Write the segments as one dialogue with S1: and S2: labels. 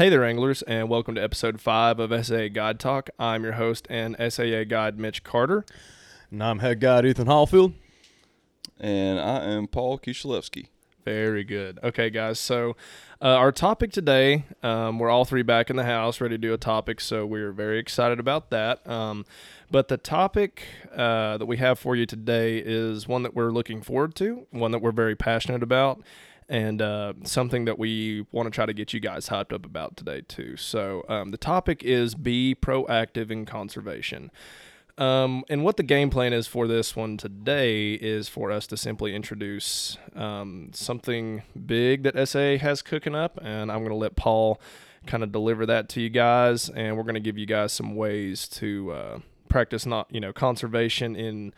S1: Hey there, anglers, and welcome to episode five of SAA Guide Talk. I'm your host and SAA guide Mitch Carter.
S2: And I'm head guide Ethan Hollifield.
S3: And I am Paul Kishalevsky.
S1: Very good. Okay, guys. So, uh, our topic today, um, we're all three back in the house, ready to do a topic. So, we're very excited about that. Um, but the topic uh, that we have for you today is one that we're looking forward to, one that we're very passionate about, and uh, something that we want to try to get you guys hyped up about today, too. So, um, the topic is be proactive in conservation. Um, and what the game plan is for this one today is for us to simply introduce um, something big that SA has cooking up, and I'm going to let Paul kind of deliver that to you guys, and we're going to give you guys some ways to uh, practice not you know conservation in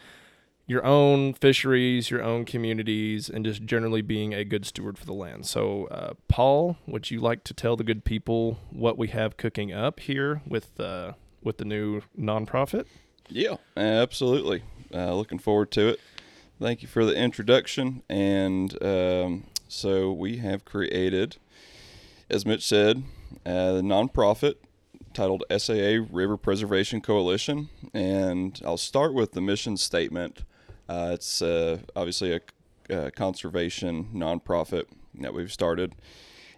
S1: your own fisheries, your own communities, and just generally being a good steward for the land. So, uh, Paul, would you like to tell the good people what we have cooking up here with uh, with the new nonprofit?
S3: Yeah, absolutely. Uh, looking forward to it. Thank you for the introduction. And um, so we have created, as Mitch said, a nonprofit titled SAA River Preservation Coalition. And I'll start with the mission statement. Uh, it's uh, obviously a, a conservation nonprofit that we've started.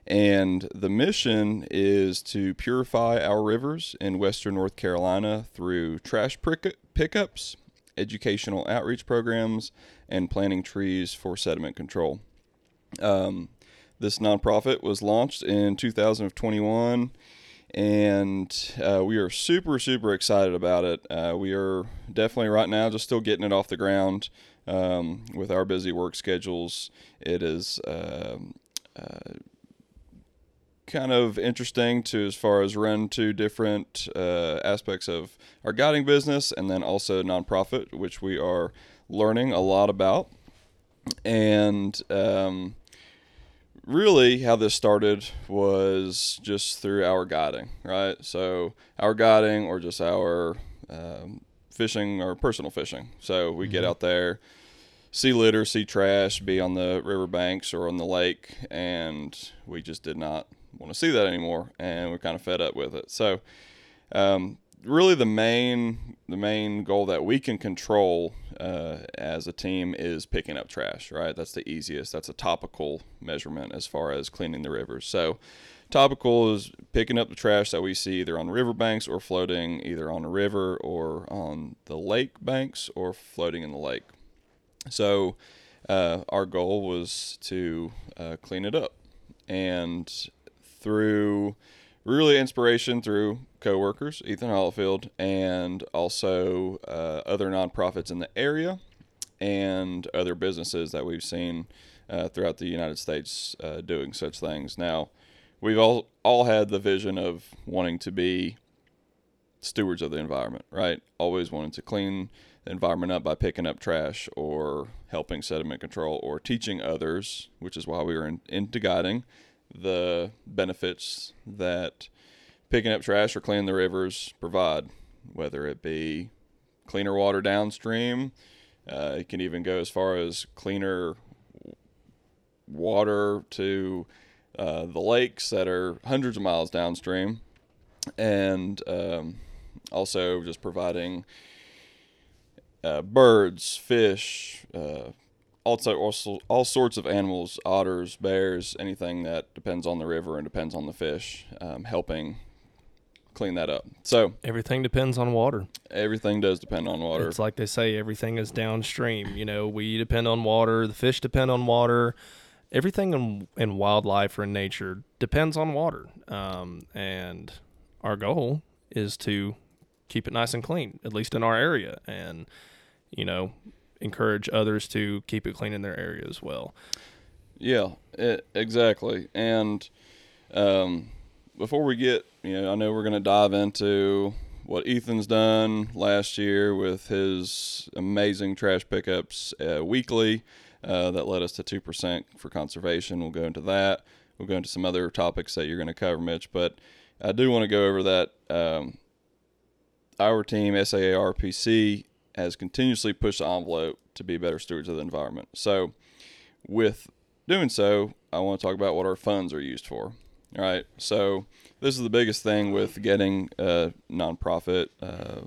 S3: And the mission is to purify our rivers in western North Carolina through trash pickups, educational outreach programs, and planting trees for sediment control. Um, this nonprofit was launched in 2021, and uh, we are super, super excited about it. Uh, we are definitely right now just still getting it off the ground um, with our busy work schedules. It is. Um, uh, kind of interesting to as far as run two different uh, aspects of our guiding business and then also nonprofit, which we are learning a lot about. And um, really, how this started was just through our guiding, right? So, our guiding or just our um, fishing or personal fishing. So, we mm-hmm. get out there see litter, see trash, be on the riverbanks or on the lake, and we just did not want to see that anymore, and we're kind of fed up with it. So, um, really, the main the main goal that we can control uh, as a team is picking up trash. Right, that's the easiest. That's a topical measurement as far as cleaning the rivers. So. Topical is picking up the trash that we see either on riverbanks or floating either on a river or on the lake banks or floating in the lake. So, uh, our goal was to uh, clean it up. And through really inspiration through coworkers, Ethan Hollifield, and also uh, other nonprofits in the area and other businesses that we've seen uh, throughout the United States uh, doing such things. Now, we've all all had the vision of wanting to be stewards of the environment, right? Always wanting to clean the environment up by picking up trash or helping sediment control or teaching others, which is why we were in, into guiding the benefits that picking up trash or cleaning the rivers provide, whether it be cleaner water downstream. Uh, it can even go as far as cleaner water to uh, the lakes that are hundreds of miles downstream, and um, also just providing uh, birds, fish, uh, also, also all sorts of animals, otters, bears, anything that depends on the river and depends on the fish, um, helping clean that up. So
S1: everything depends on water.
S3: Everything does depend on water.
S1: It's like they say, everything is downstream. You know, we depend on water. The fish depend on water. Everything in, in wildlife or in nature depends on water. Um, and our goal is to keep it nice and clean, at least in our area. And you know, encourage others to keep it clean in their area as well.
S3: Yeah, it, exactly. And um, before we get, you know, I know we're going to dive into what Ethan's done last year with his amazing trash pickups uh, weekly uh, that led us to 2% for conservation. We'll go into that. We'll go into some other topics that you're going to cover, Mitch. But I do want to go over that. Um, our team, SAARPC, has continuously pushed the envelope to be better stewards of the environment. So, with doing so, I want to talk about what our funds are used for. All right. So this is the biggest thing with getting a nonprofit uh,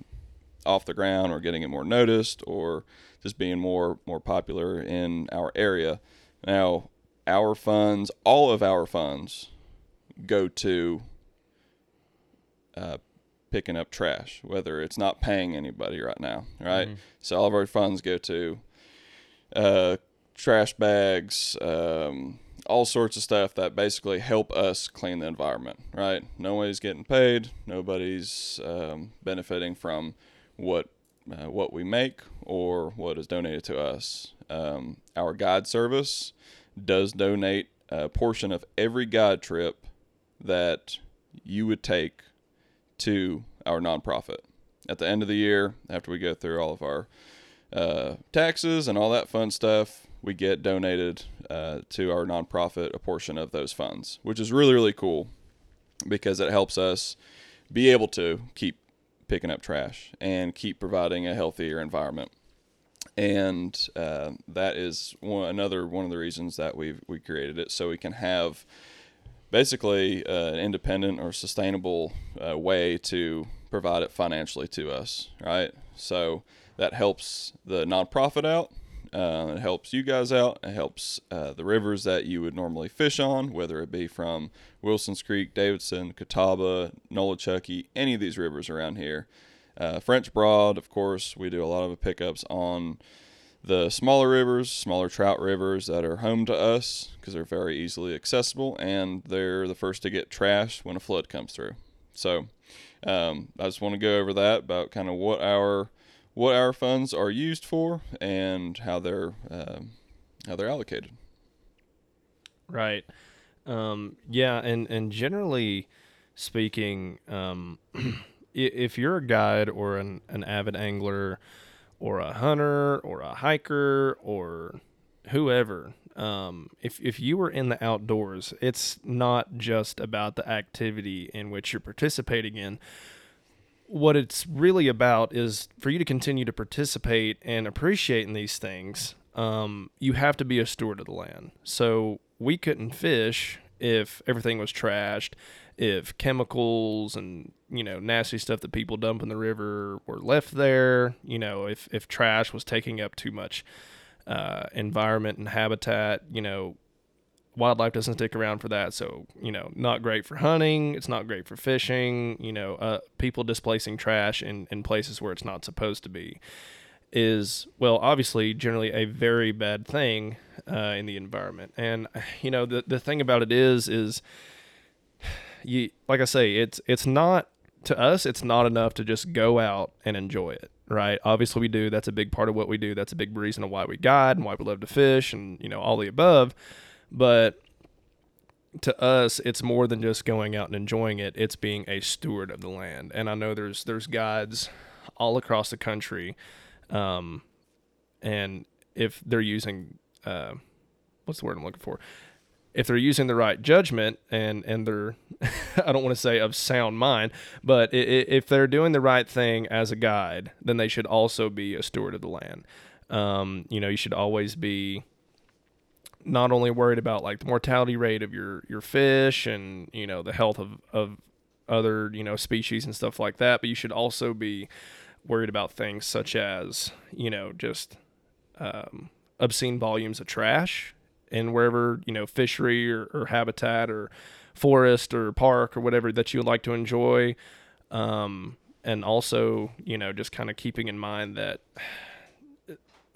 S3: off the ground or getting it more noticed or just being more more popular in our area. Now, our funds, all of our funds, go to uh, picking up trash, whether it's not paying anybody right now, right? So all of our funds go to uh, trash bags, um, all sorts of stuff that basically help us clean the environment, right? Nobody's getting paid, nobody's um, benefiting from what uh, what we make or what is donated to us. Um, our guide service does donate a portion of every guide trip that you would take to our nonprofit. At the end of the year, after we go through all of our uh, taxes and all that fun stuff, we get donated uh, to our nonprofit a portion of those funds, which is really, really cool because it helps us be able to keep picking up trash and keep providing a healthier environment. And uh, that is one, another one of the reasons that we we created it, so we can have basically uh, an independent or sustainable uh, way to provide it financially to us, right? So that helps the nonprofit out. Uh, it helps you guys out. It helps uh, the rivers that you would normally fish on, whether it be from Wilson's Creek, Davidson, Catawba, Nolichucky, any of these rivers around here. Uh, French Broad, of course, we do a lot of pickups on the smaller rivers, smaller trout rivers that are home to us because they're very easily accessible and they're the first to get trashed when a flood comes through. So um, I just want to go over that about kind of what our what our funds are used for and how they're um, how they're allocated.
S1: Right. Um, yeah, and and generally speaking, um, if you're a guide or an, an avid angler or a hunter or a hiker or whoever, um, if if you were in the outdoors, it's not just about the activity in which you're participating in. What it's really about is for you to continue to participate and appreciate in these things. Um, you have to be a steward of the land. So we couldn't fish if everything was trashed, if chemicals and you know nasty stuff that people dump in the river were left there. You know, if if trash was taking up too much uh, environment and habitat, you know, wildlife doesn't stick around for that. So, you know, not great for hunting. It's not great for fishing. You know, uh, people displacing trash in, in places where it's not supposed to be is, well, obviously, generally a very bad thing uh, in the environment. And, you know, the, the thing about it is, is you, like I say, it's, it's not, to us, it's not enough to just go out and enjoy it right? Obviously, we do. That's a big part of what we do. That's a big reason of why we guide and why we love to fish and, you know, all the above. But to us, it's more than just going out and enjoying it. It's being a steward of the land. And I know there's there's guides all across the country, um, and if they're using uh, what's the word I'm looking for? If they're using the right judgment and and they're I don't want to say of sound mind, but if they're doing the right thing as a guide, then they should also be a steward of the land. Um, you know, you should always be not only worried about like the mortality rate of your your fish and you know the health of of other you know species and stuff like that, but you should also be worried about things such as you know just um, obscene volumes of trash in wherever you know fishery or, or habitat or forest or park or whatever that you would like to enjoy um, and also you know just kind of keeping in mind that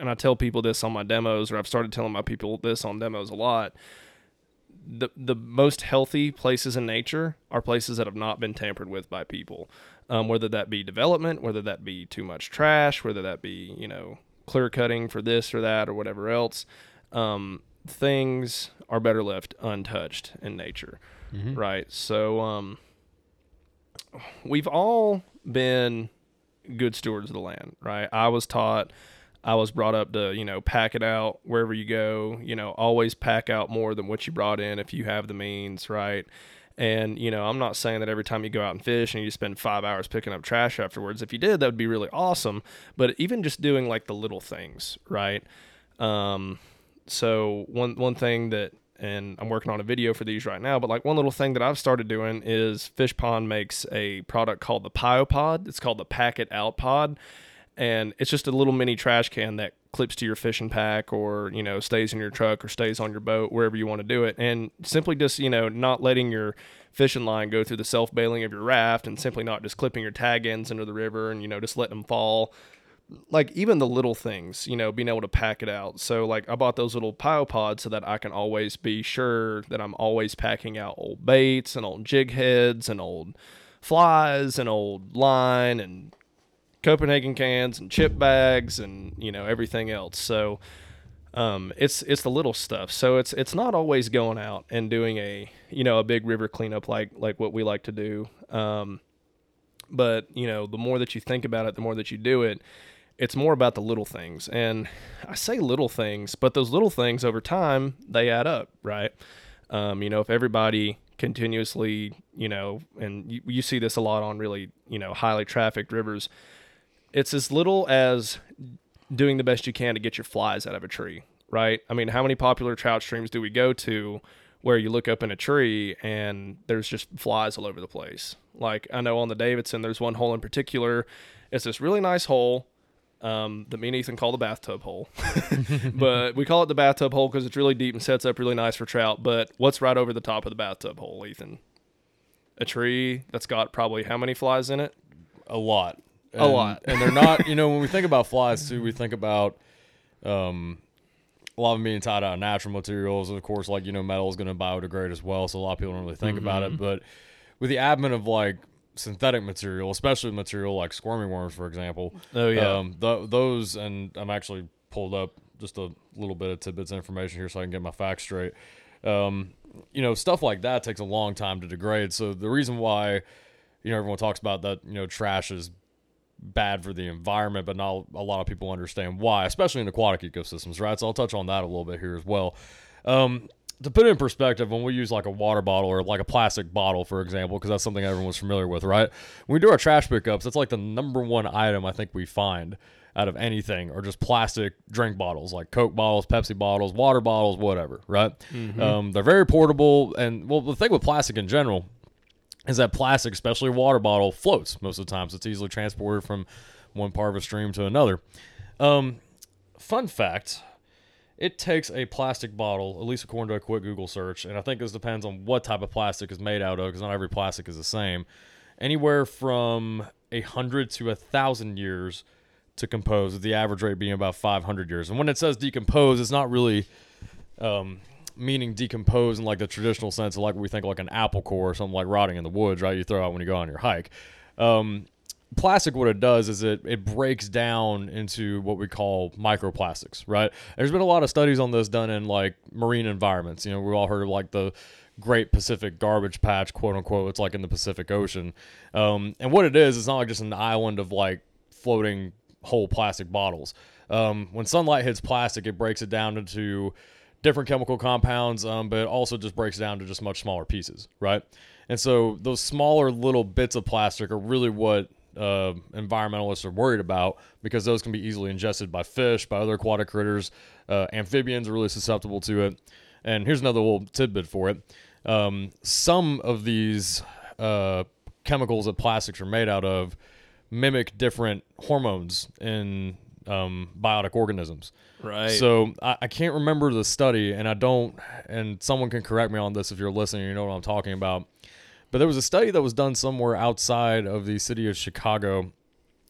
S1: and I tell people this on my demos, or I've started telling my people this on demos a lot. The the most healthy places in nature are places that have not been tampered with by people, um, whether that be development, whether that be too much trash, whether that be you know clear cutting for this or that or whatever else. Um, things are better left untouched in nature, right? So um, we've all been good stewards of the land, right? I was taught, I was brought up to, you know, pack it out wherever you go, you know, always pack out more than what you brought in if you have the means, right? And, you know, I'm not saying that every time you go out and fish and you spend five hours picking up trash afterwards. If you did, that would be really awesome. But even just doing like the little things, right? Um, so one one thing that and I'm working on a video for these right now. But like one little thing that I've started doing is Fish Pond makes a product called the Piopod. It's called the Pack It Out Pod, and it's just a little mini trash can that clips to your fishing pack or you know stays in your truck or stays on your boat wherever you want to do it. And simply just you know not letting your fishing line go through the self bailing of your raft and simply not just clipping your tag ends into the river and you know just letting them fall. Like even the little things you know being able to pack it out. So like i bought those little Piopods so that i can always be sure that i'm always packing out old baits and old jig heads and old flies and old line and Copenhagen cans and chip bags and you know everything else. So um, it's it's the little stuff. So it's it's not always going out and doing a you know a big river cleanup like like what we like to do. Um, but you know the more that you think about it, the more that you do it. It's more about the little things, and I say little things, but those little things over time they add up, right? Um, you know, if everybody continuously, you know, and you, you see this a lot on really, you know, highly trafficked rivers it's as little as doing the best you can to get your flies out of a tree, right? I mean, how many popular trout streams do we go to where you look up in a tree and there's just flies all over the place? Like I know on the Davidson, there's one hole in particular. It's this really nice hole um, that me and Ethan call the bathtub hole, but we call it the bathtub hole because it's really deep and sets up really nice for trout. But what's right over the top of the bathtub hole, Ethan? A tree that's got probably how many flies in it?
S2: A lot.
S1: A lot.
S2: and they're not. You know, when we think about flies too, we think about um, a lot of them being tied out of natural materials. Of course, like you know, metal is going to biodegrade as well, so a lot of people don't really think about it. But with the advent of like synthetic material, especially material like squirming worms, for example.
S1: Oh, yeah.
S2: Um, th- those, and I'm actually pulled up just a little bit of tidbits of information here so I can get my facts straight. Um, you know, stuff like that takes a long time to degrade. So the reason why, you know, everyone talks about that, you know, trash is bad for the environment, but not a lot of people understand why, especially in aquatic ecosystems, right? So I'll touch on that a little bit here as well. Um, to put it in perspective, when we use like a water bottle or like a plastic bottle, for example, because that's something everyone's familiar with, right? When we do our trash pickups, that's like the number one item I think we find out of anything, or just plastic drink bottles, like Coke bottles, Pepsi bottles, water bottles, whatever, right? Um, they're very portable, and well, the thing with plastic in general is that plastic, especially a water bottle, floats most of the time. So it's easily transported from one part of a stream to another. Um, fun fact it takes a plastic bottle, at least according to a quick Google search, and I think this depends on what type of plastic is made out of because not every plastic is the same, anywhere from a hundred to a thousand years to compose, with the average rate being about 500 years. And when it says decompose, it's not really um, meaning decompose in like the traditional sense of like we think like an apple core or something like rotting in the woods, right? You throw out when you go on your hike. Um, plastic, what it does is it it breaks down into what we call microplastics, right? There's been a lot of studies on this done in like marine environments. You know, we've all heard of like the Great Pacific Garbage Patch, quote unquote. It's like in the Pacific Ocean, um, and what it is, it's not like just an island of like floating whole plastic bottles. Um, when sunlight hits plastic, it breaks it down into different chemical compounds, um, but it also just breaks down to just much smaller pieces, right? And so those smaller little bits of plastic are really what uh, environmentalists are worried about because those can be easily ingested by fish, by other aquatic critters. Uh, amphibians are really susceptible to it. And here's another little tidbit for it. Um, some of these uh, chemicals that plastics are made out of mimic different hormones in um, biotic organisms.
S1: Right.
S2: So I, I can't remember the study, and I don't. And someone can correct me on this if you're listening. You know what I'm talking about. But there was a study that was done somewhere outside of the city of Chicago,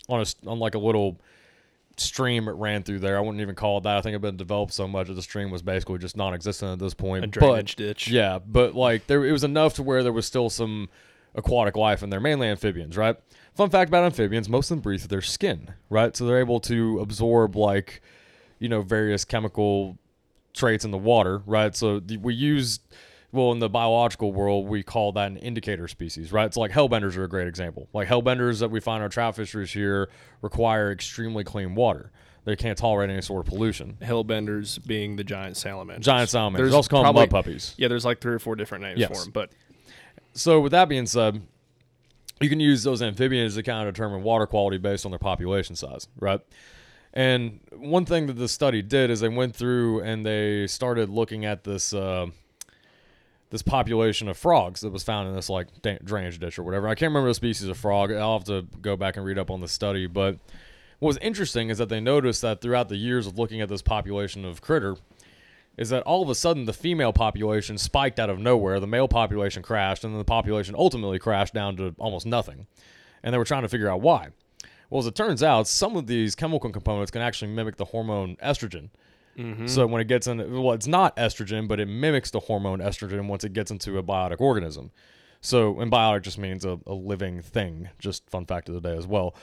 S2: on a on like a little stream it ran through there. I wouldn't even call it that. I think it had been developed so much that the stream was basically just non-existent at this point.
S1: a
S2: But-
S1: drainage ditch.
S2: yeah, but like there, it was enough to where there was still some aquatic life in there, mainly amphibians, right? Fun fact about amphibians: most of them breathe through their skin, right? So they're able to absorb like, you know, various chemical traits in the water, right? So we use, well, in the biological world, we call that an indicator species, right? So like hellbenders are a great example. Like hellbenders that we find in our trout fisheries here require extremely clean water. They can't tolerate any sort of pollution.
S1: Hellbenders being the giant salamanders.
S2: Giant salamanders.
S1: There's
S2: also called mud puppies.
S1: Yeah, there's like three or four different names
S2: Yes.
S1: for them, but
S2: So with that being said, you can use those amphibians to kind of determine water quality based on their population size, right? And one thing that the study did is they went through and they started looking at this uh, this population of frogs that was found in this like drainage ditch or whatever. I can't remember the species of frog. I'll have to go back and read up on the study. But what was interesting is that they noticed that throughout the years of looking at this population of critter, is that all of a sudden the female population spiked out of nowhere, the male population crashed, and then the population ultimately crashed down to almost nothing. And they were trying to figure out why. Well, as it turns out, some of these chemical components can actually mimic the hormone estrogen. Mm-hmm. So when it gets into, well, it's not estrogen, but it mimics the hormone estrogen once it gets into a biotic organism. So, and biotic just means a, a living thing. Just fun fact of the day as well.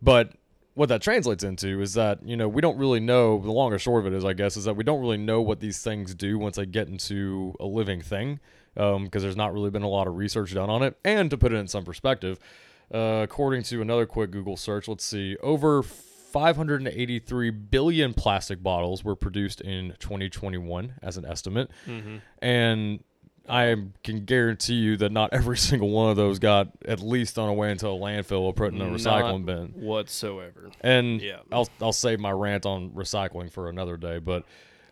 S2: But what that translates into is that you know we don't really know. The long or short of it is, I guess, is that we don't really know what these things do once they get into a living thing, because there's not really been a lot of research done on it. And to put it in some perspective, uh, according to another quick Google search, let's see, over 583 billion plastic bottles were produced in 2021 as an estimate, and I can guarantee you that not every single one of those got at least on a way into a landfill or put in a recycling bin.
S1: Whatsoever.
S2: And
S1: Yeah.
S2: I'll I'll save my rant on recycling for another day, but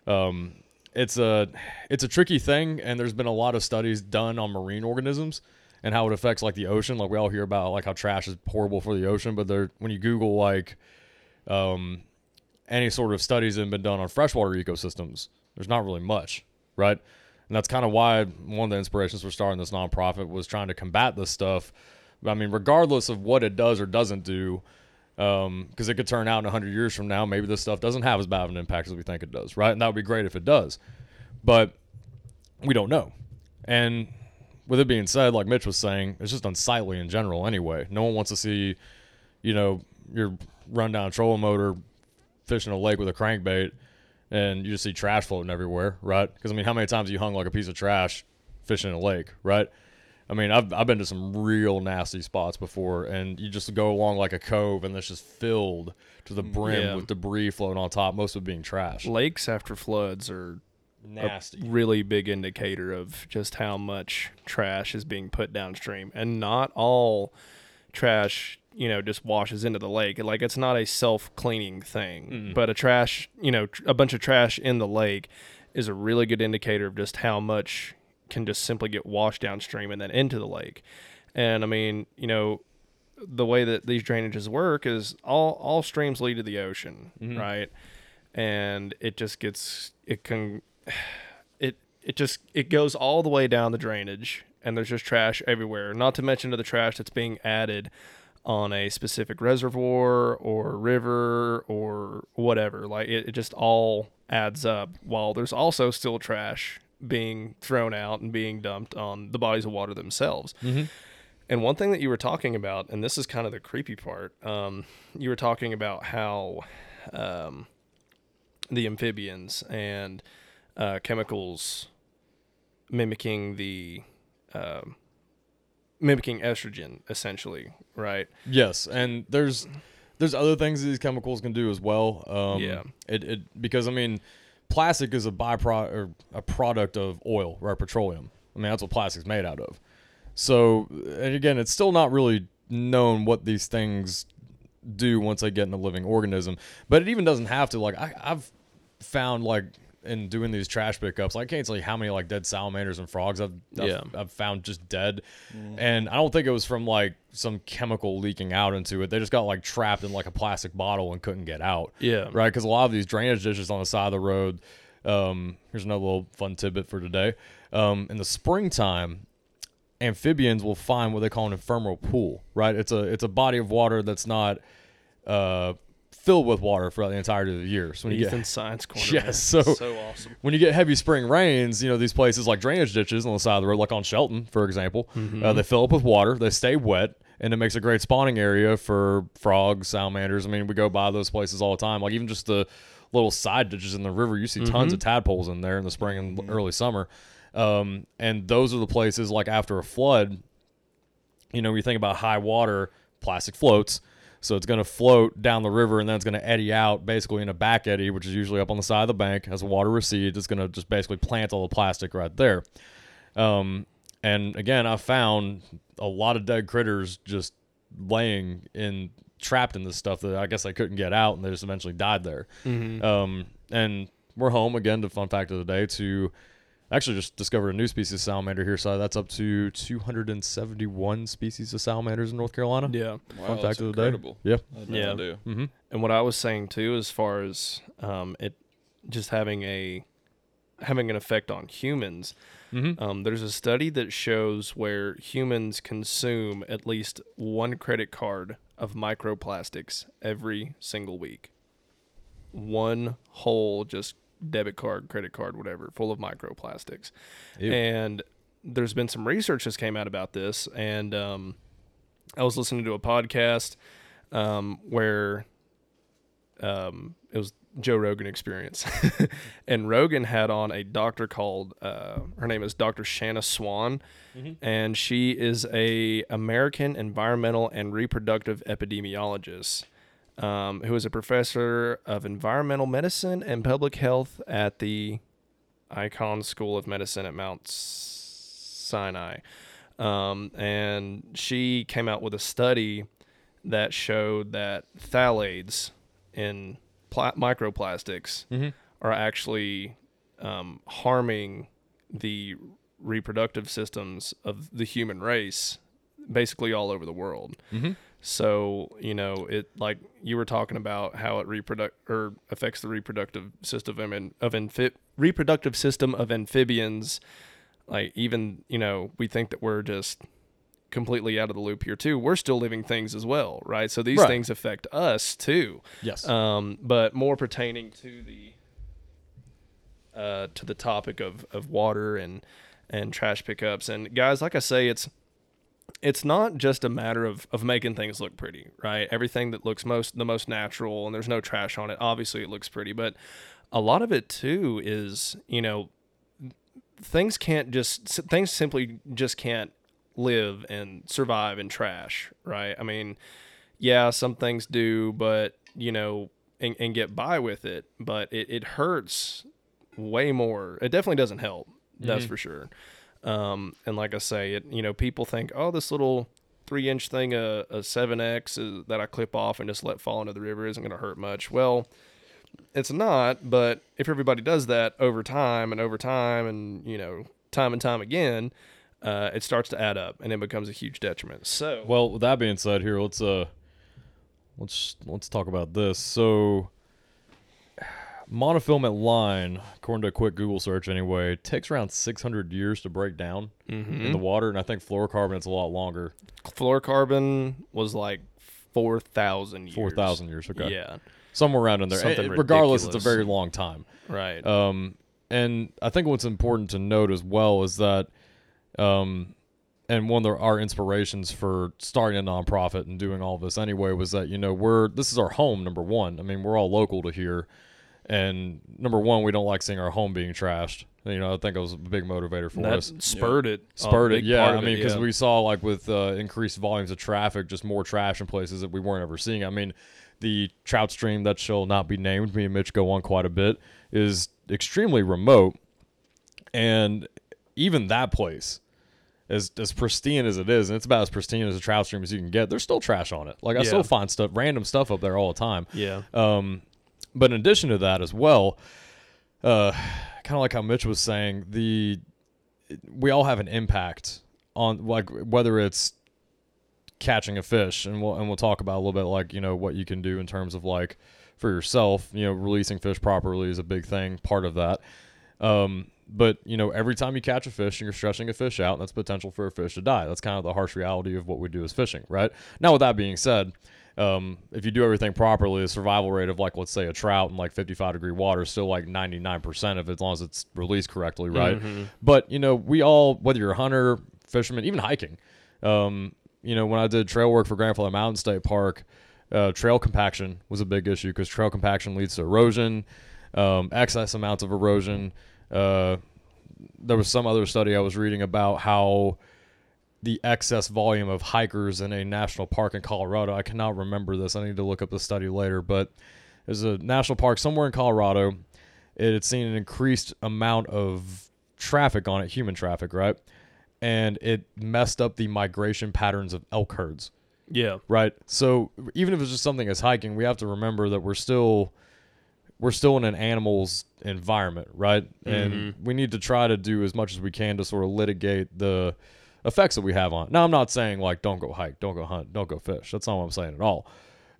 S2: um, it's a it's a tricky thing, and there's been a lot of studies done on marine organisms and how it affects like the ocean. Like we all hear about like how trash is horrible for the ocean, but there when you Google like um, any sort of studies that have been done on freshwater ecosystems, there's not really much, right? And that's kind of why one of the inspirations for starting this nonprofit was trying to combat this stuff. I mean, regardless of what it does or doesn't do, um, because it could turn out in 100 years from now, maybe this stuff doesn't have as bad of an impact as we think it does, right? And that would be great if it does. But we don't know. And with it being said, like Mitch was saying, it's just unsightly in general anyway. No one wants to see, you know, your rundown trolling motor fishing a lake with a crankbait and you just see trash floating everywhere, right? Because I mean, how many times you hung like a piece of trash fishing in a lake, right? I mean, I've, I've been to some real nasty spots before, and you just go along like a cove, and it's just filled to the mm, brim
S1: Yeah.
S2: with debris floating on top, most of it being trash.
S1: Lakes after floods are
S2: Nasty.
S1: a really big indicator of just how much trash is being put downstream and not all trash you know just washes into the lake. Like it's not a self-cleaning thing but a trash you know tr- a bunch of trash in the lake is a really good indicator of just how much can just simply get washed downstream and then into the lake. And i mean you know the way that these drainages work is all all streams lead to the ocean mm-hmm. right? And it just gets it can it it just it goes all the way down the drainage and there's just trash everywhere not to mention to the trash that's being added on a specific reservoir or river or whatever. Like it, it just all adds up while there's also still trash being thrown out and being dumped on the bodies of water themselves. And one thing that you were talking about, and this is kind of the creepy part, um, you were talking about how um, the amphibians and uh, chemicals mimicking the um, mimicking estrogen, essentially, right?
S2: Yes, and there's there's other things these chemicals can do as well. Um,
S1: Yeah.
S2: It, it because I mean, plastic is a byproduct or a product of oil, right? Petroleum. I mean, that's what plastic's made out of. So, and again, it's still not really known what these things do once they get in a living organism. But it even doesn't have to. Like I, I've found like in doing these trash pickups, I can't tell you how many like dead salamanders and frogs I've I've,
S1: Yeah.
S2: I've found just dead, and I don't think it was from like some chemical leaking out into it. They just got like trapped in like a plastic bottle and couldn't get out.
S1: Yeah.
S2: right. Because a lot of these drainage dishes on the side of the road. Um, here's another little fun tidbit for today. Um, in the springtime, amphibians will find what they call an ephemeral pool. Right, it's a it's a body of water that's not uh, filled with water throughout the entirety of the year. So when you
S1: Ethan
S2: get
S1: Science Corner.
S2: Yes,
S1: man.
S2: so-
S1: so awesome.
S2: when you get heavy spring rains, you know these places like drainage ditches on the side of the road, like on Shelton, for example, uh, they fill up with water, they stay wet, and it makes a great spawning area for frogs, salamanders. I mean, we go by those places all the time. Like even just the little side ditches in the river, you see tons of tadpoles in there in the spring and early summer. Um, and those are the places like after a flood, you know, when you think about high water, plastic floats. So it's going to float down the river and then it's going to eddy out basically in a back eddy, which is usually up on the side of the bank. As the water recedes, it's going to just basically plant all the plastic right there. Um, and again, I found a lot of dead critters just laying in trapped in this stuff that I guess they couldn't get out and they just eventually died there. Um, and we're home again to fun fact of the day to Actually, just discovered a new species of salamander here, so that's up to 271 species of salamanders in North Carolina.
S1: Yeah.
S3: Wow,
S2: Fun fact of the day. Yeah.
S3: I
S1: Yeah.
S3: idea.
S2: Mm-hmm.
S1: And what I was saying too, as far as um, it just having a having an effect on humans,
S2: Mm-hmm.
S1: um, there's a study that shows where humans consume at least one credit card of microplastics every single week. One whole just debit card, credit card, whatever, full of microplastics.
S2: Ew.
S1: And there's been some research that's came out about this, and um, I was listening to a podcast um, where um, it was Joe Rogan Experience, and Rogan had on a doctor called uh, her name is Dr. Shanna Swan, and she is a American environmental and reproductive epidemiologist. Um, who is a professor of environmental medicine and public health at the Icahn School of Medicine at Mount Sinai. Um, and she came out with a study that showed that phthalates in pla- microplastics
S2: Mhm.
S1: are actually um, harming the reproductive systems of the human race basically all over the world.
S2: Mm-hmm.
S1: So, you know, it like you were talking about how it reproduct or affects the reproductive system of, of reproductive system of amphibians. Like even, you know, we think that we're just completely out of the loop here too. We're still living things as well, right? So these
S2: Right.
S1: things affect us too.
S2: Yes.
S1: Um, but more pertaining to the uh, to the topic of, of water and and trash pickups. And guys, like I say, it's it's not just a matter of, of making things look pretty, right? Everything that looks most the most natural and there's no trash on it, obviously it looks pretty, but a lot of it too is, you know, things can't just things simply just can't live and survive in trash, right? I mean, yeah, some things do, but you know, and, and get by with it, but it, it hurts way more. It definitely doesn't help. That's
S2: Mhm.
S1: for sure. Um, and like I say, it you know, people think, oh, this little three inch thing, a a seven X that I clip off and just let fall into the river isn't going to hurt much. Well, it's not. But if everybody does that over time and over time, and you know, time and time again, uh, it starts to add up and it becomes a huge detriment. So,
S2: Well, with that being said, here let's uh let's let's talk about this. So monofilament line, according to a quick Google search anyway, takes around 600 years to break down
S1: Mm-hmm.
S2: in the water, and I think fluorocarbon it's a lot longer,
S1: fluorocarbon was like four thousand years.
S2: 4,000 years. Okay,
S1: Yeah.
S2: somewhere around in there. Eh, regardless, it's a very long time.
S1: Right.
S2: Um, and I think what's important to note as well is that, um, and one of the, our inspirations for starting a nonprofit and doing all this anyway was that you know we're this is our home number one. I mean we're all local to here, and number one we don't like seeing our home being trashed. You know I think it was a big motivator for
S1: that
S2: us.
S1: spurred it. a
S2: Spurred it, yeah. I mean, because
S1: yeah.
S2: we saw like with uh, increased volumes of traffic, just more trash in places that we weren't ever seeing. I mean, the trout stream that shall not be named, me and Mitch go on quite a bit, is extremely remote, and even that place, as as pristine as it is, and it's about as pristine as a trout stream as you can get, there's still trash on it. Like I
S1: Yeah.
S2: still find stuff, random stuff up there all the time.
S1: yeah.
S2: Um, but in addition to that as well, uh, kind of like how Mitch was saying, the we all have an impact on like whether it's catching a fish, and we'll and we'll talk about a little bit like you know what you can do in terms of like for yourself. You know, releasing fish properly is a big thing, part of that. Um, but you know, every time you catch a fish and you're stretching a fish out, that's potential for a fish to die. That's kind of the harsh reality of what we do as fishing, right? Now, with that being said, um, if you do everything properly, the survival rate of like let's say a trout in like 55 degree water is still like 99% of it as long as it's released correctly, right? But you know, we all, whether you're a hunter, fisherman, even hiking, um, you know, when I did trail work for Grandfather Mountain State Park, uh, trail compaction was a big issue because trail compaction leads to erosion, um, excess amounts of erosion. Uh, there was some other study I was reading about how the excess volume of hikers in a national park in Colorado. I cannot remember this. I need to look up the study later, but there's a national park somewhere in Colorado. It had seen an increased amount of traffic on it, human traffic, right? And it messed up the migration patterns of elk herds.
S1: Yeah.
S2: Right. So even if it's just something as hiking, we have to remember that we're still we're still in an animal's environment, right? And mm-hmm. we need to try to do as much as we can to sort of litigate the effects that we have on. it. Now, I'm not saying like don't go hike, don't go hunt, don't go fish. That's not what I'm saying at all.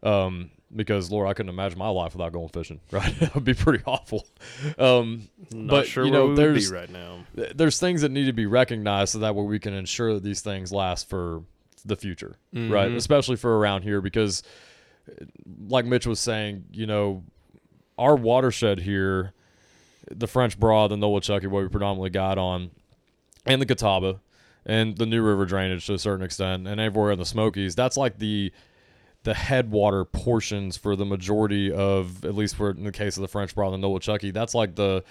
S2: Um, because Lord, I couldn't imagine my life without going fishing. Right, that would be pretty awful. Um,
S1: Not
S2: but
S1: sure
S2: you know,
S1: we would be
S2: there's
S1: right now.
S2: there's things that need to be recognized so that way we can ensure that these things last for the future, right?
S1: Mhm.
S2: Especially for around here because, uh, like Mitch was saying, you know, our watershed here, the French Broad, the Nolichucky, what we predominantly got on, and the Catawba, and the New River drainage to a certain extent, and everywhere in the Smokies, that's like the the headwater portions for the majority of, at least for in the case of the French Broad and the Nolichucky, that's like the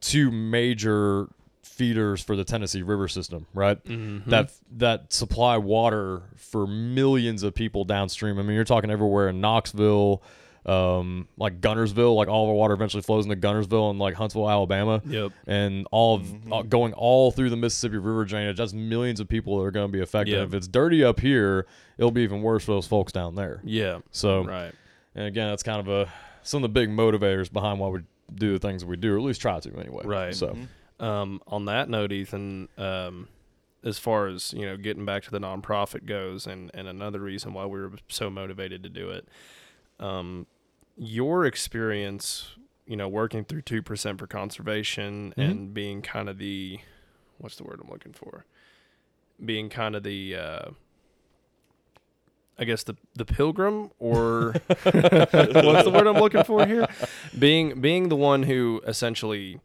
S2: two major feeders for the Tennessee River system, right?
S1: Mm-hmm.
S2: That that supply water for millions of people downstream. I mean, you're talking everywhere in Knoxville, um, like Guntersville, like all of our water eventually flows into Guntersville and like Huntsville, Alabama
S1: Yep.
S2: and all of uh, going all through the Mississippi River drainage. That's millions of people that are going to be affected.
S1: Yeah.
S2: If it's dirty up here, it'll be even worse for those folks down there.
S1: Yeah.
S2: So,
S1: Right.
S2: and again, that's kind of a some of the big motivators behind why we do the things that we do, or at least try to anyway.
S1: Right.
S2: So,
S1: Um, on that note, Ethan, um, as far as you know, getting back to the nonprofit goes, and and another reason why we were so motivated to do it, um, your experience, you know, working through two percent for conservation
S2: Mhm.
S1: and being kind of the, what's the word I'm looking for, being kind of the. Uh, I guess the the pilgrim or what's the word I'm looking for here? Being being the one who essentially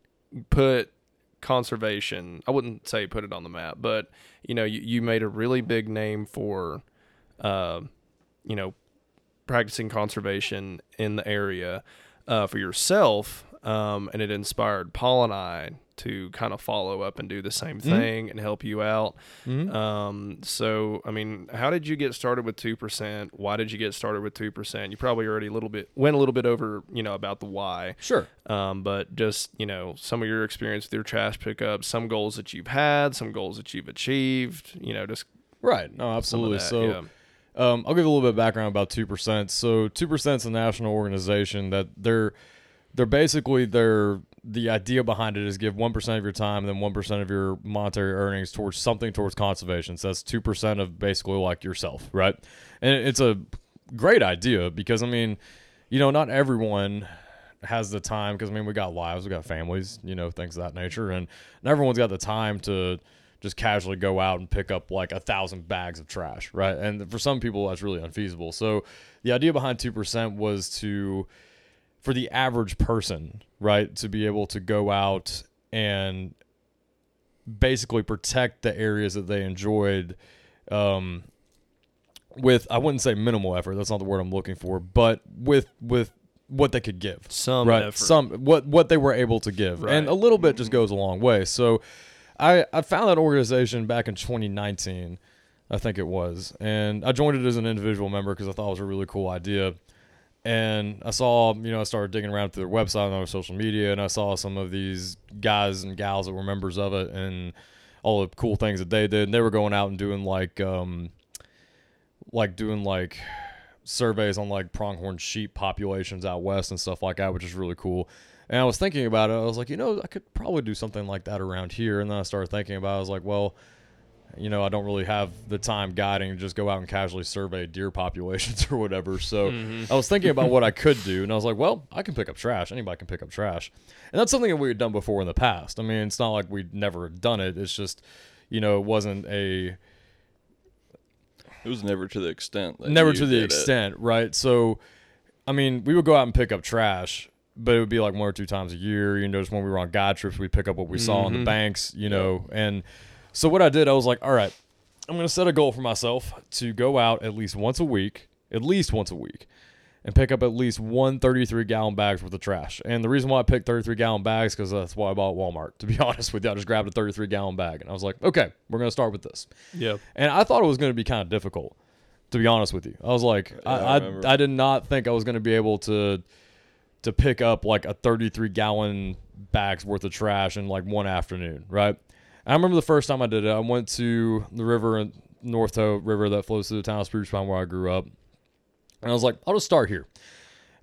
S1: put conservation i wouldn't say put it on the map but you know you, you made a really big name for uh, you know practicing conservation in the area uh, for yourself um, and it inspired paul and i to kind of follow up and do the same thing and help you out
S2: Mhm.
S1: um, so i mean how did you get started with 2% why did you get started with 2% you probably already a little bit went a little bit over you know about the why
S2: sure.
S1: um, but just you know some of your experience with your trash pickup, some goals that you've had, some goals that you've achieved. You know, just
S2: Right. No, absolutely.
S1: that,
S2: so,
S1: yeah.
S2: Um, I'll give a little bit of background about two percent. So two percent is a national organization that they're they're basically they're the idea behind it is give one percent of your time and then one percent of your monetary earnings towards something towards conservation. So that's two percent of basically like yourself, right? And it's a great idea because I mean, you know, not everyone has the time because I mean we got lives, we got families, you know, things of that nature, and not everyone's got the time to just casually go out and pick up like a thousand bags of trash, right? And for some people, that's really unfeasible. So the idea behind two percent was to, for the average person, right, to be able to go out and basically protect the areas that they enjoyed. Um, with I wouldn't say minimal effort. That's not the word I'm looking for, but with with what they could give
S1: some
S2: right
S1: effort.
S2: some what what they were able to give
S1: Right.
S2: and a little bit just goes a long way so i i found that organization back in 2019 i think it was and i joined it as an individual member because i thought it was a really cool idea and i saw you know i started digging around through their website and other social media and i saw some of these guys and gals that were members of it and all the cool things that they did and they were going out and doing like um like doing like surveys on like pronghorn sheep populations out west and stuff like that, which is really cool. And I was thinking about it. I was like, you know, I could probably do something like that around here. And then I started thinking about. it. I was like, well, you know, I don't really have the time guiding to just go out and casually survey deer populations or whatever. So mm-hmm. I was thinking about what I could do, and I was like, well, I can pick up trash. Anybody can pick up trash, and that's something that we had done before in the past. I mean, it's not like we'd never done it. It's just, you know, it wasn't a
S3: It was never to the extent. That
S2: never to the
S3: did it.
S2: extent, right? So, I mean, we would go out and pick up trash, but it would be like one or two times a year. You know, just when we were on guide trips, we'd pick up what we saw on the
S1: Mhm.
S2: banks, you know. And so, what I did, I was like, all right, I'm going to set a goal for myself to go out at least once a week, at least once a week, and pick up at least one 33 gallon bags worth of trash. And the reason why I picked 33 gallon bags because that's why I bought at Walmart. To be honest with you, I just grabbed a 33 gallon bag, and I was like, okay, we're going to start with this.
S1: yeah.
S2: And I thought it was going to be kind of difficult, to be honest with you. I was like,
S3: Yeah, I
S2: I, I. I did not think I was going to be able to to pick up like a 33 gallon bags worth of trash in like one afternoon, right? I remember the first time I did it. I went to the river North Toe River that flows through the town of Spruce Pine where I grew up, and I was like, I'll just start here.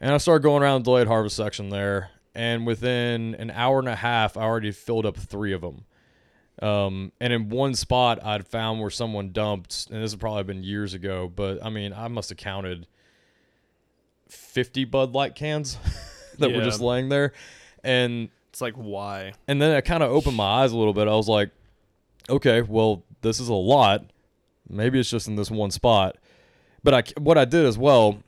S2: And I started going around the delayed harvest section there, and within an hour and a half, I already filled up three of them. Um, and in one spot, I'd found where someone dumped, and this had probably been years ago, but I mean, I must have counted 50 Bud Light cans that were just laying there. And
S1: It's like why?
S2: and then it kind of opened my eyes a little bit. I was like, okay, well, this is a lot. Maybe it's just in this one spot. But I, what I did as well,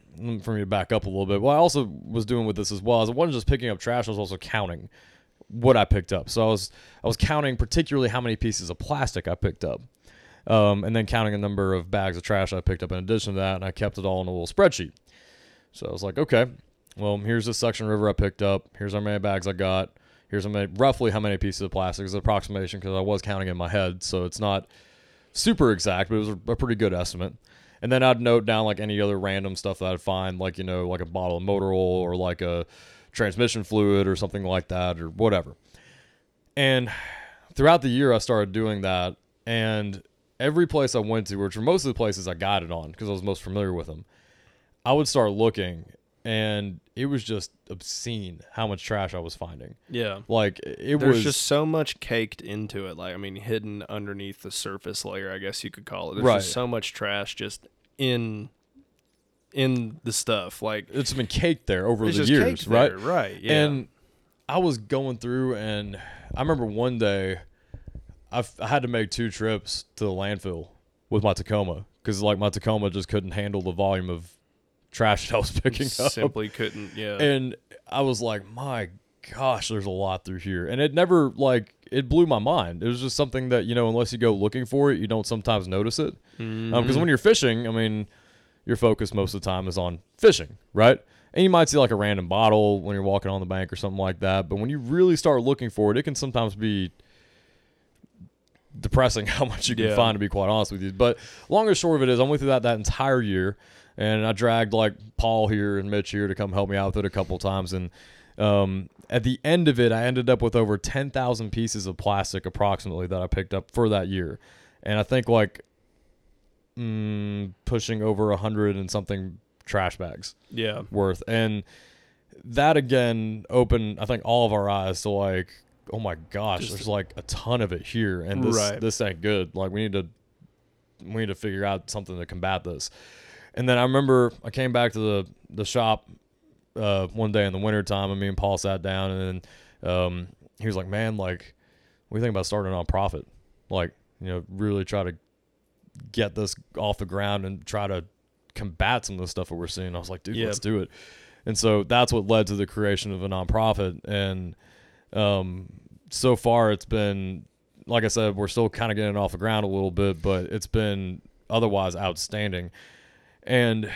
S2: for me to back up a little bit, what I also was doing with this as well is I wasn't just picking up trash. I was also counting what I picked up. So I was I was counting particularly how many pieces of plastic I picked up, um, and then counting a number of bags of trash I picked up in addition to that, and I kept it all in a little spreadsheet. So I was like, okay, well, here's the suction river I picked up. Here's how many bags I got. Here's how many, roughly how many pieces of plastic. It's an approximation because I was counting in my head, so it's not super exact, but it was a, pretty good estimate. And then I'd note down like any other random stuff that I'd find, like you know, like a bottle of motor oil or like a transmission fluid or something like that or whatever. And throughout the year, I started doing that, and every place I went to, which were most of the places I got it on because I was most familiar with them, I would start looking, and it was just obscene how much trash I was finding.
S1: Yeah.
S2: Like it
S1: There's
S2: was
S1: just so much caked into it. Like I mean, hidden underneath the surface layer, I guess you could call it. There's
S2: Right.
S1: just so much trash just in in the stuff. Like
S2: it's been caked there over
S1: it's
S2: the
S1: just
S2: years,
S1: caked
S2: right?
S1: there, Right. Yeah.
S2: And I was going through, and I remember one day I I had to make two trips to the landfill with my Tacoma because like my Tacoma just couldn't handle the volume of trash that I was picking up.
S1: simply couldn't. Yeah.
S2: And I was like, my gosh, there's a lot through here. And it never like it blew my mind. It was just something that you know, unless you go looking for it, you don't sometimes notice it. Because
S1: Mm-hmm.
S2: when you're fishing, I mean, your focus most of the time is on fishing, right? And you might see like a random bottle when you're walking on the bank or something like that. But when you really start looking for it, it can sometimes be depressing how much you can
S1: Yeah.
S2: find, to be quite honest with you. But long and short of it is, I went through that that entire year, and I dragged like Paul here and Mitch here to come help me out with it a couple times. And um, at the end of it, I ended up with over 10,000 pieces of plastic approximately that I picked up for that year. And I think like mm, pushing over a hundred and something trash bags
S1: yeah.
S2: worth. And that again opened, I think, all of our eyes to like, oh my gosh,
S1: Just-
S2: there's like a ton of it here, and this
S1: Right.
S2: this ain't good. Like we need to we need to figure out something to combat this. And then I remember I came back to the the shop uh, one day in the wintertime, and me and Paul sat down, and then um, he was like, "Man, like, what do you think about starting a nonprofit? Like, you know, really try to get this off the ground and try to combat some of the stuff that we're seeing." I was like, "Dude,
S1: Yeah.
S2: let's do it." And so that's what led to the creation of a nonprofit. And um, so far, it's been, like I said, we're still kind of getting off the ground a little bit, but it's been otherwise outstanding. And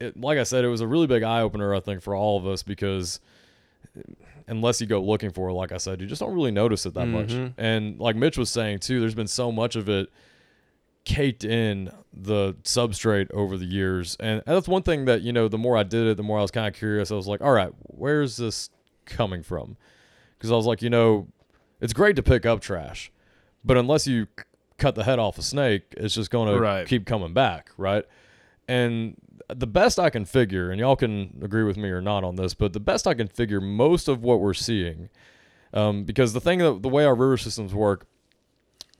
S2: it, like I said, it was a really big eye opener, I think, for all of us because unless you go looking for it, like I said, you just don't really notice it that much.
S1: Mhm.
S2: And like Mitch was saying too, there's been so much of it caked in the substrate over the years. And that's one thing that, you know, the more I did it, the more I was kind of curious. I was like, all right, where's this coming from? Because I was like, you know, it's great to pick up trash, but unless you c- cut the head off a snake, it's just going to keep coming back, right? And the best I can figure, and y'all can agree with me or not on this, but the best I can figure, most of what we're seeing, um, because the thing that the way our river systems work,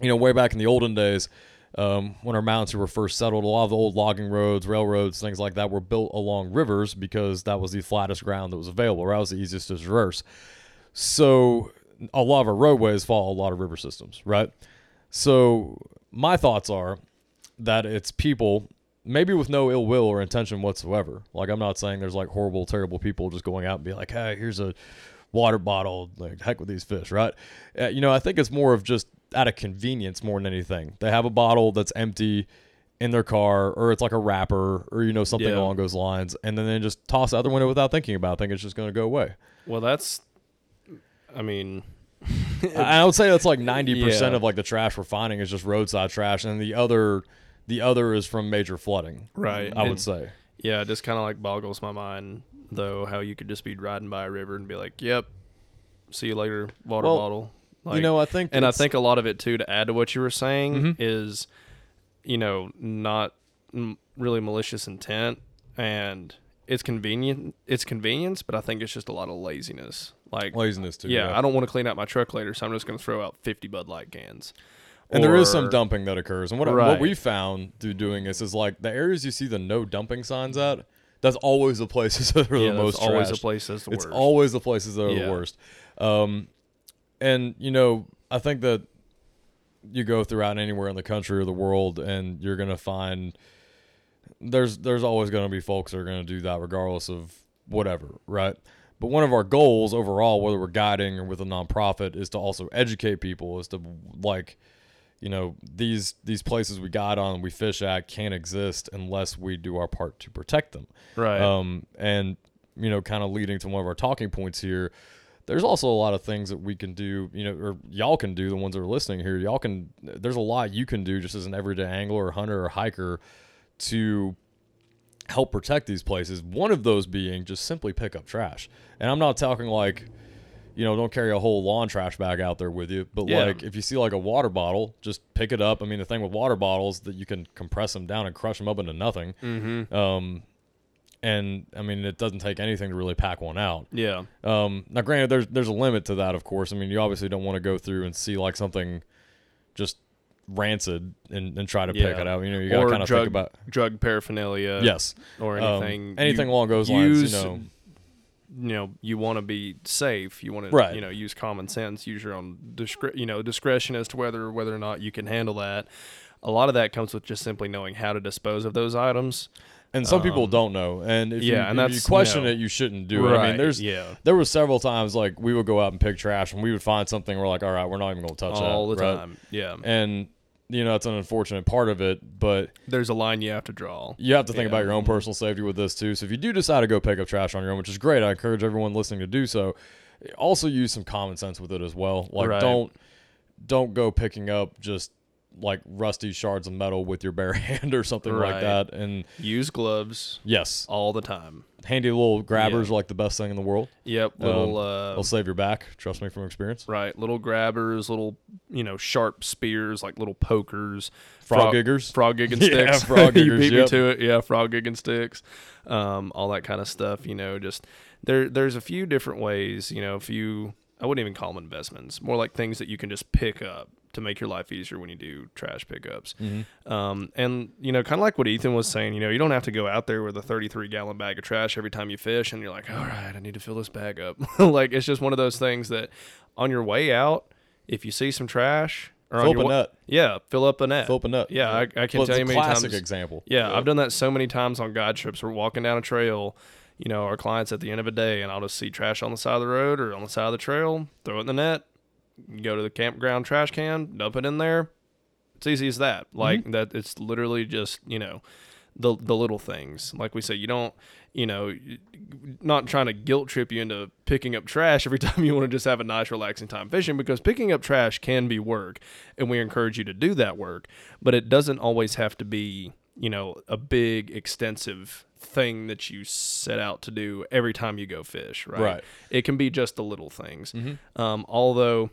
S2: you know, way back in the olden days, um, when our mountains were first settled, a lot of the old logging roads, railroads, things like that were built along rivers because that was the flattest ground that was available, or that was the easiest to traverse. So a lot of our roadways follow a lot of river systems, right? So my thoughts are that it's people maybe with no ill will or intention whatsoever. Like I'm not saying there's like horrible, terrible people just going out and be like, "Hey, here's a water bottle. Like heck with these fish," right? Uh, you know, I think it's more of just out of convenience more than anything. They have a bottle that's empty in their car, or it's like a wrapper, or you know something
S1: Yeah.
S2: along those lines, and then they just toss it out the window without thinking about. it, Think it's just going to go away.
S1: Well, that's. I mean,
S2: I would say that's like ninety percent
S1: Yeah.
S2: of like the trash we're finding is just roadside trash, and the other, the other is from major flooding.
S1: right.
S2: I would
S1: and-
S2: say.
S1: Yeah, it just kind of like boggles my mind though how you could just be riding by a river and be like, "Yep, see you later, water
S2: Well,
S1: bottle."
S2: you know, I think,
S1: and I think a lot of it too to add to what you were saying
S2: Mhm.
S1: is, you know, not m- really malicious intent, and it's convenient. It's convenience, but I think it's just a lot of laziness. Like,
S2: Laziness too.
S1: yeah, I don't want to clean out my truck later, so I'm just going to throw out 50 Bud Light cans.
S2: And there is some dumping that occurs. And what,
S1: Right.
S2: what we found through doing this is like the areas you see the no dumping signs at, that's always the places that are
S1: Yeah,
S2: the most
S1: always the
S2: trashed.
S1: place that's the
S2: It's
S1: worst.
S2: always the places that are
S1: Yeah.
S2: the worst. Um, and you know, I think that you go throughout anywhere in the country or the world, and you're gonna find there's there's always gonna be folks that are gonna do that regardless of whatever, right? But one of our goals overall, whether we're guiding or with a nonprofit, is to also educate people, is to like you know these these places we got on we fish at can't exist unless we do our part to protect them
S1: right.
S2: um, and you know, kind of leading to one of our talking points here. There's also a lot of things that we can do, you know, or y'all can do. The ones that are listening here, y'all can. There's a lot you can do just as an everyday angler or hunter or hiker to help protect these places. One of those being just simply pick up trash. And I'm not talking like, you know, don't carry a whole lawn trash bag out there with you, but
S1: Yeah.
S2: like if you see like a water bottle, just pick it up. I mean, the thing with water bottles that you can compress them down and crush them up into nothing.
S1: mm-hmm.
S2: Um, and I mean, it doesn't take anything to really pack one out.
S1: Yeah.
S2: Um, now, granted, there's there's a limit to that, of course. I mean, you obviously don't want to go through and see like something just rancid and, and try to pick it out. You know, you got to kind of think about
S1: drug paraphernalia.
S2: yes,
S1: Or
S2: um,
S1: anything.
S2: anything
S1: you
S2: along those lines. You know,
S1: you know, you want to be safe. You want to, you know, use common sense. Use your own, discre- you know, discretion as to whether whether or not you can handle that. A lot of that comes with just simply knowing how to dispose of those items.
S2: and some people
S1: um,
S2: don't know. And if you,
S1: yeah, and
S2: if
S1: that's, you
S2: question
S1: know,
S2: it, you shouldn't do it. I mean, there's
S1: yeah
S2: there were several times like we would go out and pick trash, and we would find something. We're like, all right, we're not even going to touch it.
S1: all
S2: that
S1: the
S2: right?
S1: time. Yeah,
S2: And you know, that's an unfortunate part of it, but
S1: there's a line you have to draw.
S2: you have to think
S1: Yeah.
S2: about your own personal safety with this too. So if you do decide to go pick up trash on your own, which is great, I encourage everyone listening to do so. Also use some common sense with it as well. Like
S1: Right.
S2: don't don't go picking up just like rusty shards of metal with your bare hand or something like that. And
S1: Use gloves
S2: yes,
S1: all the time.
S2: handy little grabbers are like the best thing in the world.
S1: Yep, little uh,
S2: They'll save your back. Trust me from experience.
S1: right, little grabbers, little you know sharp spears like little pokers,
S2: Frog giggers.
S1: frog gigging
S2: Yeah,
S1: sticks.
S2: frog
S1: you
S2: giggers,
S1: beat
S2: yep.
S1: me to it. Yeah, frog gigging sticks, um, all that kind of stuff. You know, just there. There's a few different ways. You know, if you, I wouldn't even call them investments. More like things that you can just pick up to make your life easier when you do trash pickups.
S2: Mm-hmm.
S1: Um, and you know, kind of like what Ethan was saying, you know, you don't have to go out there with a 33 gallon bag of trash every time you fish, and you're like, all right, I need to fill this bag up. like it's just one of those things that on your way out, if you see some trash or
S2: Fill up
S1: your
S2: a net.
S1: yeah, fill up a net.
S2: Fill up a nut.
S1: Yeah, I, I can
S2: Well,
S1: tell you
S2: a
S1: many
S2: classic
S1: times.
S2: example.
S1: Yeah, I've done that so many times on guide trips. We're walking down a trail, you know, our clients at the end of a day, and I'll just see trash on the side of the road or on the side of the trail, throw it in the net, go to the campground trash can, dump it in there. It's easy as that. Like that, it's literally just you know, the the little things. Like we say, you don't, you know, not trying to guilt trip you into picking up trash every time you want to just have a nice relaxing time fishing because picking up trash can be work, and we encourage you to do that work, but it doesn't always have to be you know a big extensive thing that you set out to do every time you go fish right,
S2: Right.
S1: it can be just the little things
S2: Mhm.
S1: um, although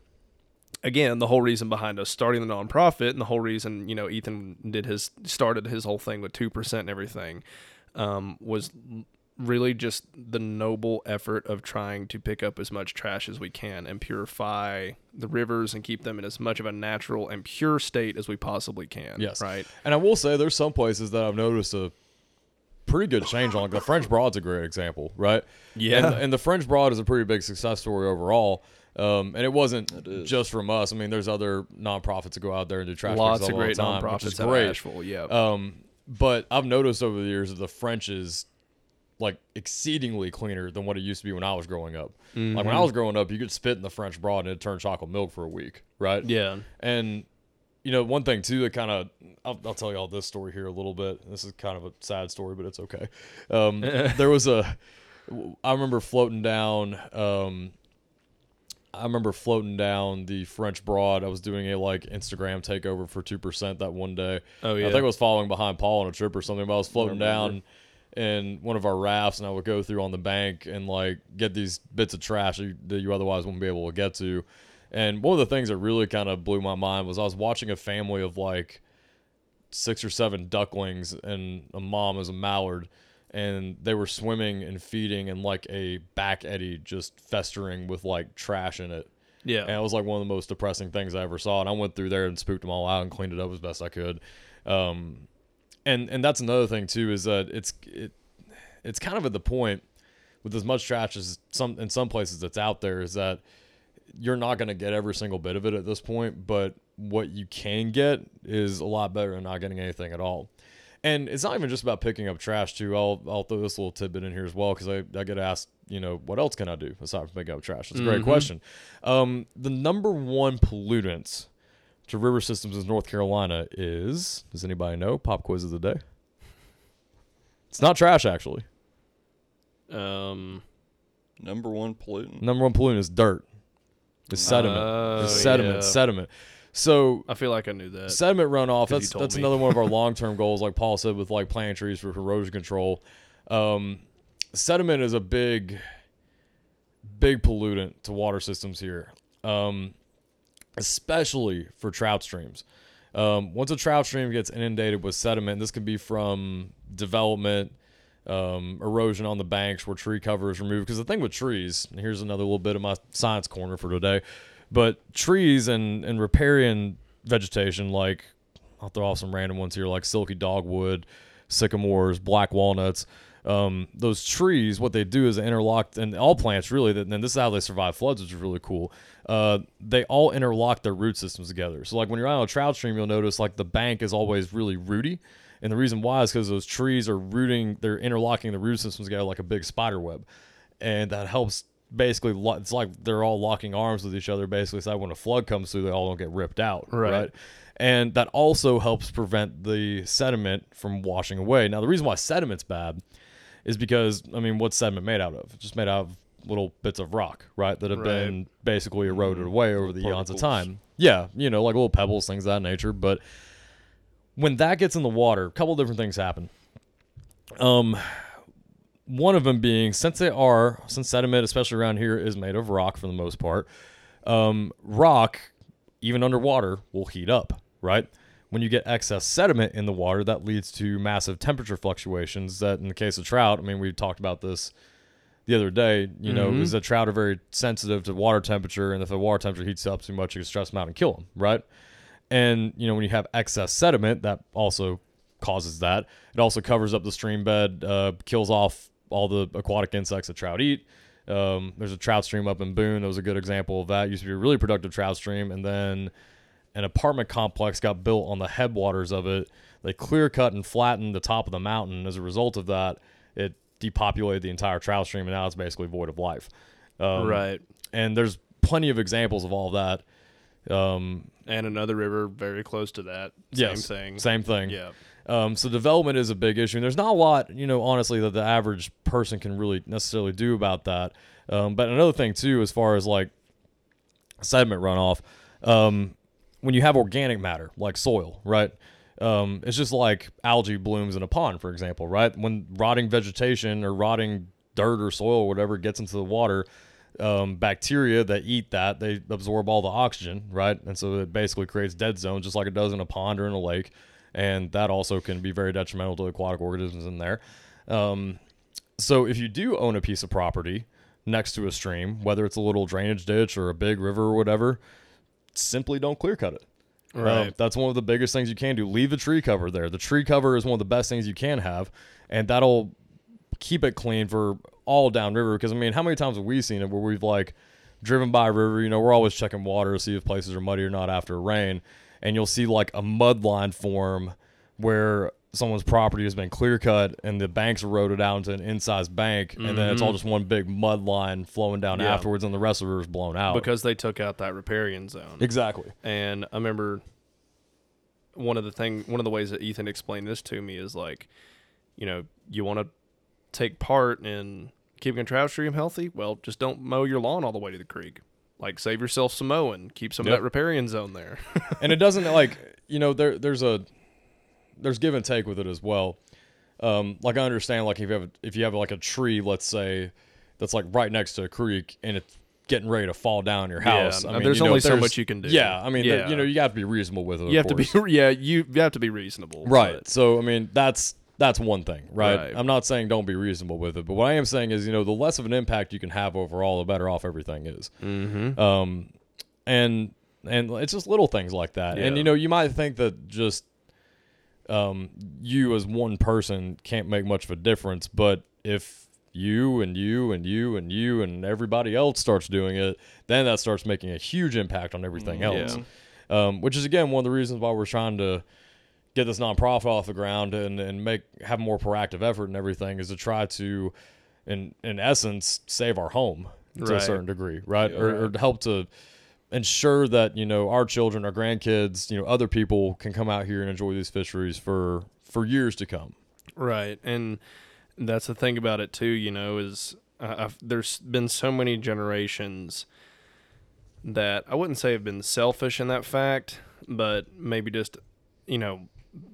S1: again the whole reason behind us starting the nonprofit and the whole reason you know ethan did his started his whole thing with 2% and everything um, was really just the noble effort of trying to pick up as much trash as we can and purify the rivers and keep them in as much of a natural and pure state as we possibly can
S2: Yes.
S1: right
S2: And I will say there's some places that I've noticed a pretty good change on. Like the French Broad's a great example, right?
S1: Yeah.
S2: And, and the French Broad is a pretty big success story overall. Um, and it wasn't just from us. I mean, there's other nonprofits that go out there and do trash
S1: lots of
S2: all the
S1: great
S2: time,
S1: nonprofits
S2: which is
S1: at
S2: great.
S1: Asheville. Yeah,
S2: Um, but I've noticed over the years that the French is like exceedingly cleaner than what it used to be when I was growing up. Like
S1: Mm-hmm.
S2: when I was growing up, you could spit in the French Broad and it turned chocolate milk for a week, right?
S1: yeah,
S2: And you know, one thing too that kind of I'll, I'll tell y'all this story here a little bit. This is kind of a sad story, but it's okay. Um, there was a I remember floating down. Um, I remember floating down the French Broad. I was doing a like Instagram takeover for two percent that one day.
S1: Oh, yeah, I
S2: think I was following behind Paul on a trip or something. But I was floating
S3: remember.
S2: down in one of our rafts, and I would go through on the bank and like get these bits of trash that you, that you otherwise wouldn't be able to get to. And one of the things that really kind of blew my mind was I was watching a family of like six or seven ducklings and a mom as a mallard, and they were swimming and feeding in like a back eddy just festering with like trash in it.
S1: Yeah.
S2: And it was like one of the most depressing things I ever saw. And I went through there and spooked them all out and cleaned it up as best I could. Um, and and that's another thing too is that it's it it's kind of at the point with as much trash as some in some places that's out there is that you're not going to get every single bit of it at this point, but what you can get is a lot better than not getting anything at all. And it's not even just about picking up trash too. I'll I'll throw this little tidbit in here as well because I, I get asked, you know, what else can I do aside from picking up trash? That's a great
S1: Mhm.
S2: question. Um, the number one pollutant to river systems in North Carolina is does anybody know? Pop quiz of the day. It's not trash actually.
S1: Um.
S3: Number one pollutant.
S2: Number one pollutant is dirt. It's sediment.
S1: Oh,
S2: it's sediment.
S1: yeah.
S2: Sediment. So
S1: I feel like I knew that.
S2: sediment runoff. that's that's
S1: me.
S2: another one of our long-term goals like paul said with like planting trees for erosion control um, sediment is a big big pollutant to water systems here um, especially for trout streams um, once a trout stream gets inundated with sediment this can be from development um, erosion on the banks where tree cover is removed because the thing with trees and here's another little bit of my science corner for today but trees and and riparian vegetation like I'll throw off some random ones here like silky dogwood, sycamores, black walnuts. Um, those trees, what they do is they interlock, and all plants really. And this is how they survive floods, which is really cool. Uh, they all interlock their root systems together. So like when you're out on a trout stream, you'll notice like the bank is always really rooty, and the reason why is because those trees are rooting, they're interlocking the root systems together like a big spider web, and that helps basically. Lo- it's like they're all locking arms with each other, basically. So that when a flood comes through, they all don't get ripped out,
S1: Right.
S2: right? and that also helps prevent the sediment from washing away. Now, the reason why sediment's bad is because I mean, what's sediment made out of? It's just made out of little bits of rock, right, that have
S1: Right.
S2: been basically eroded away over the eons of time. Yeah, you know, like little pebbles, things of that nature. But when that gets in the water, a couple different things happen. Um, one of them being since they are since sediment, especially around here, is made of rock for the most part. Um, rock, even underwater, will heat up, right? When you get excess sediment in the water, that leads to massive temperature fluctuations. That, in the case of trout, I mean, we talked about this the other day. You know,
S1: Mhm.
S2: is that trout are very sensitive to water temperature, and if the water temperature heats up too much, you can stress them out and kill them, right? And you know, when you have excess sediment, that also causes that. It also covers up the stream bed, uh, kills off all the aquatic insects that trout eat. Um, there's a trout stream up in Boone that was a good example of that. Used to be a really productive trout stream, and then an apartment complex got built on the headwaters of it. They clear cut and flattened the top of the mountain. As a result of that, it depopulated the entire trout stream, and now it's basically void of life. Um,
S1: right.
S2: And there's plenty of examples of all that. Um,
S1: And another river very close to that. Same
S2: yes,
S1: thing.
S2: Same thing.
S1: Yeah.
S2: Um, so development is a big issue. And there's not a lot, you know, honestly, that the average person can really necessarily do about that. Um, but another thing too, as far as like sediment runoff, um, when you have organic matter like soil, right? Um, it's just like algae blooms in a pond, for example, right? When rotting vegetation or rotting dirt or soil or whatever gets into the water, um, bacteria that eat that they absorb all the oxygen, right? And so it basically creates dead zones, just like it does in a pond or in a lake, and that also can be very detrimental to aquatic organisms in there. Um, so if you do own a piece of property next to a stream, whether it's a little drainage ditch or a big river or whatever, simply don't clear cut it. Uh,
S1: Right.
S2: that's one of the biggest things you can do. Leave the tree cover there. The tree cover is one of the best things you can have, and that'll keep it clean for all downriver. Because I mean, how many times have we seen it where we've like driven by a river? You know, we're always checking water to see if places are muddy or not after rain, and you'll see like a mud line form where someone's property has been clear cut and the bank's eroded out into an incised bank, and then it's all
S1: Mhm.
S2: just one big mud line flowing down
S1: Yeah.
S2: afterwards, and the rest of the river's blown out.
S1: Because they took out that riparian zone.
S2: exactly.
S1: And I remember one of the thing one of the ways that Ethan explained this to me is like, you know, you want to take part in keeping a trout stream healthy, well, just don't mow your lawn all the way to the creek. Like save yourself some mowing, keep some
S2: Yep.
S1: of that riparian zone there.
S2: and it doesn't like you know there there's a there's give and take with it as well. Um, like I understand like if you have if you have like a tree, let's say that's like right next to a creek and it's getting ready to fall down your house.
S1: Yeah,
S2: I mean,
S1: there's
S2: you know,
S1: only so much you can do.
S2: Yeah, I mean,
S1: Yeah.
S2: you know, you have to be reasonable with it.
S1: you have to be yeah, you, you have to be reasonable.
S2: right. So I mean, that's that's one thing, right?
S1: Right.
S2: I'm not saying don't be reasonable with it, but what I am saying is, you know, the less of an impact you can have overall, the better off everything is.
S1: Mm-hmm.
S2: Um, and and it's just little things like that. And you know, you might think that just um, you as one person can't make much of a difference, but if you and you and you and you and everybody else starts doing it, then that starts making a huge impact on everything
S3: Mm,
S2: else. Um, which is again one of the reasons why we're trying to get this nonprofit off the ground and, and make have more proactive effort and everything is to try to in in essence save our home to a certain degree right
S3: Yeah.
S2: or, or to help to ensure that you know our children our grandkids you know other people can come out here and enjoy these fisheries for for years to come
S1: Right, and that's the thing about it too. You know, is uh, I've, there's been so many generations that I wouldn't say have been selfish in that fact, but maybe just you know,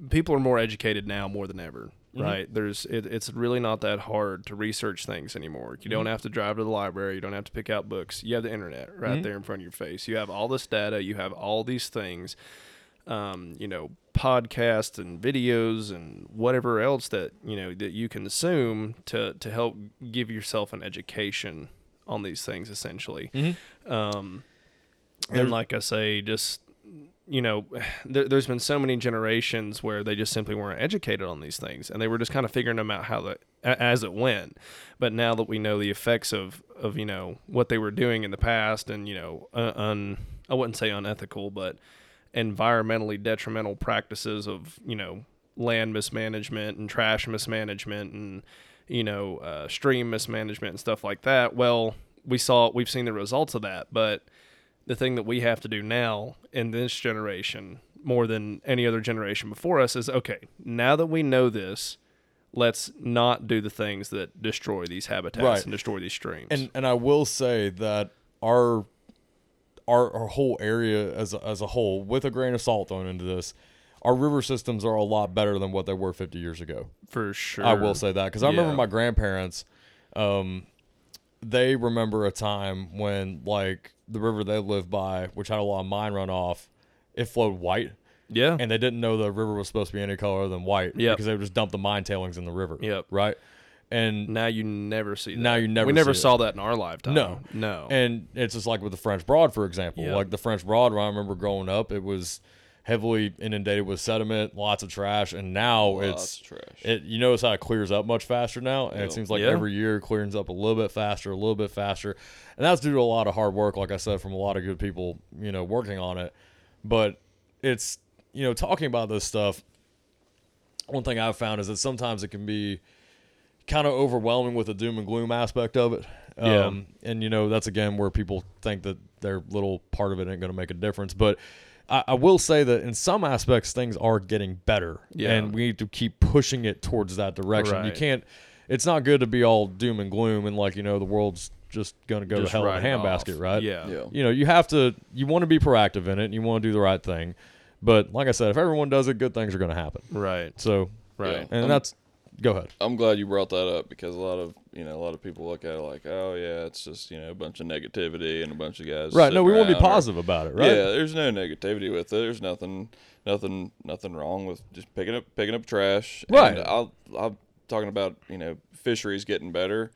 S1: people are more educated now more than ever.
S2: Mhm.
S1: Right, there's it, it's really not that hard to research things anymore. You don't
S2: Mhm.
S1: have to drive to the library. You don't have to pick out books. You have the internet right
S2: Mhm.
S1: there in front of your face. You have all this data. You have all these things um, you know, podcasts and videos and whatever else that you know that you consume to to help give yourself an education on these things, essentially. Um, and like I say, just you know, there, there's been so many generations where they just simply weren't educated on these things, and they were just kind of figuring them out how the as it went. But now that we know the effects of of you know what they were doing in the past, and you know, un I wouldn't say unethical, but environmentally detrimental practices of you know land mismanagement and trash mismanagement and you know uh, stream mismanagement and stuff like that. Well, we saw we've seen the results of that, but the thing that we have to do now in this generation more than any other generation before us is okay now that we know this let's not do the things that destroy these habitats
S2: Right.
S1: and destroy these streams
S2: and and I will say that our our, our whole area as a, as a whole, with a grain of salt thrown into this, our river systems are a lot better than what they were 50 years ago.
S1: for sure
S2: I will say that because I remember my grandparents, um, they remember a time when like the river they lived by, which had a lot of mine runoff, it flowed white,
S1: yeah
S2: and they didn't know the river was supposed to be any color other than white
S1: Yep.
S2: because they would just dump the mine tailings in the river.
S1: Yep.
S2: Right. And
S1: now you never see that.
S2: Now you never
S1: we never
S2: see it.
S1: saw that in our lifetime
S2: No.
S1: no
S2: And it's just like with the French Broad, for example.
S1: Yep.
S2: Like the French Broad, when I remember growing up, it was heavily inundated with sediment, lots of trash, and now
S3: Lots
S2: it's
S3: of trash.
S2: it. You notice how it clears up much faster now, and
S3: Yeah.
S2: it seems like
S1: Yeah.
S2: every year it clears up a little bit faster, a little bit faster, and that's due to a lot of hard work, like I said, from a lot of good people, you know, working on it. But it's you know talking about this stuff. One thing I've found is that sometimes it can be kind of overwhelming with the doom and gloom aspect of it.
S1: Yeah.
S2: Um, and you know that's again where people think that their little part of it ain't going to make a difference. But I, I will say that in some aspects things are getting better,
S1: Yeah.
S2: and we need to keep pushing it towards that direction. You can't. It's not good to be all doom and gloom and like you know the world's just going to go
S1: Just
S2: to hell in a handbasket,
S1: off.
S2: right?
S1: yeah
S3: yeah.
S2: You know you have to. You want to be proactive in it. and You want to do the right thing. But like I said, if everyone does it, good things are going to happen.
S1: right
S2: So,
S1: right
S2: and
S3: Um,
S2: that's. Go ahead.
S3: I'm glad you brought that up because a lot of you know a lot of people look at it like, oh yeah, it's just you know a bunch of negativity and a bunch of guys.
S2: Right. No, we want to be
S3: around or-
S2: positive about it, right?
S3: Yeah, there's no negativity with it. There's nothing, nothing, nothing wrong with just picking up picking up trash.
S2: Right.
S3: And I'll I'm talking about you know fisheries getting better.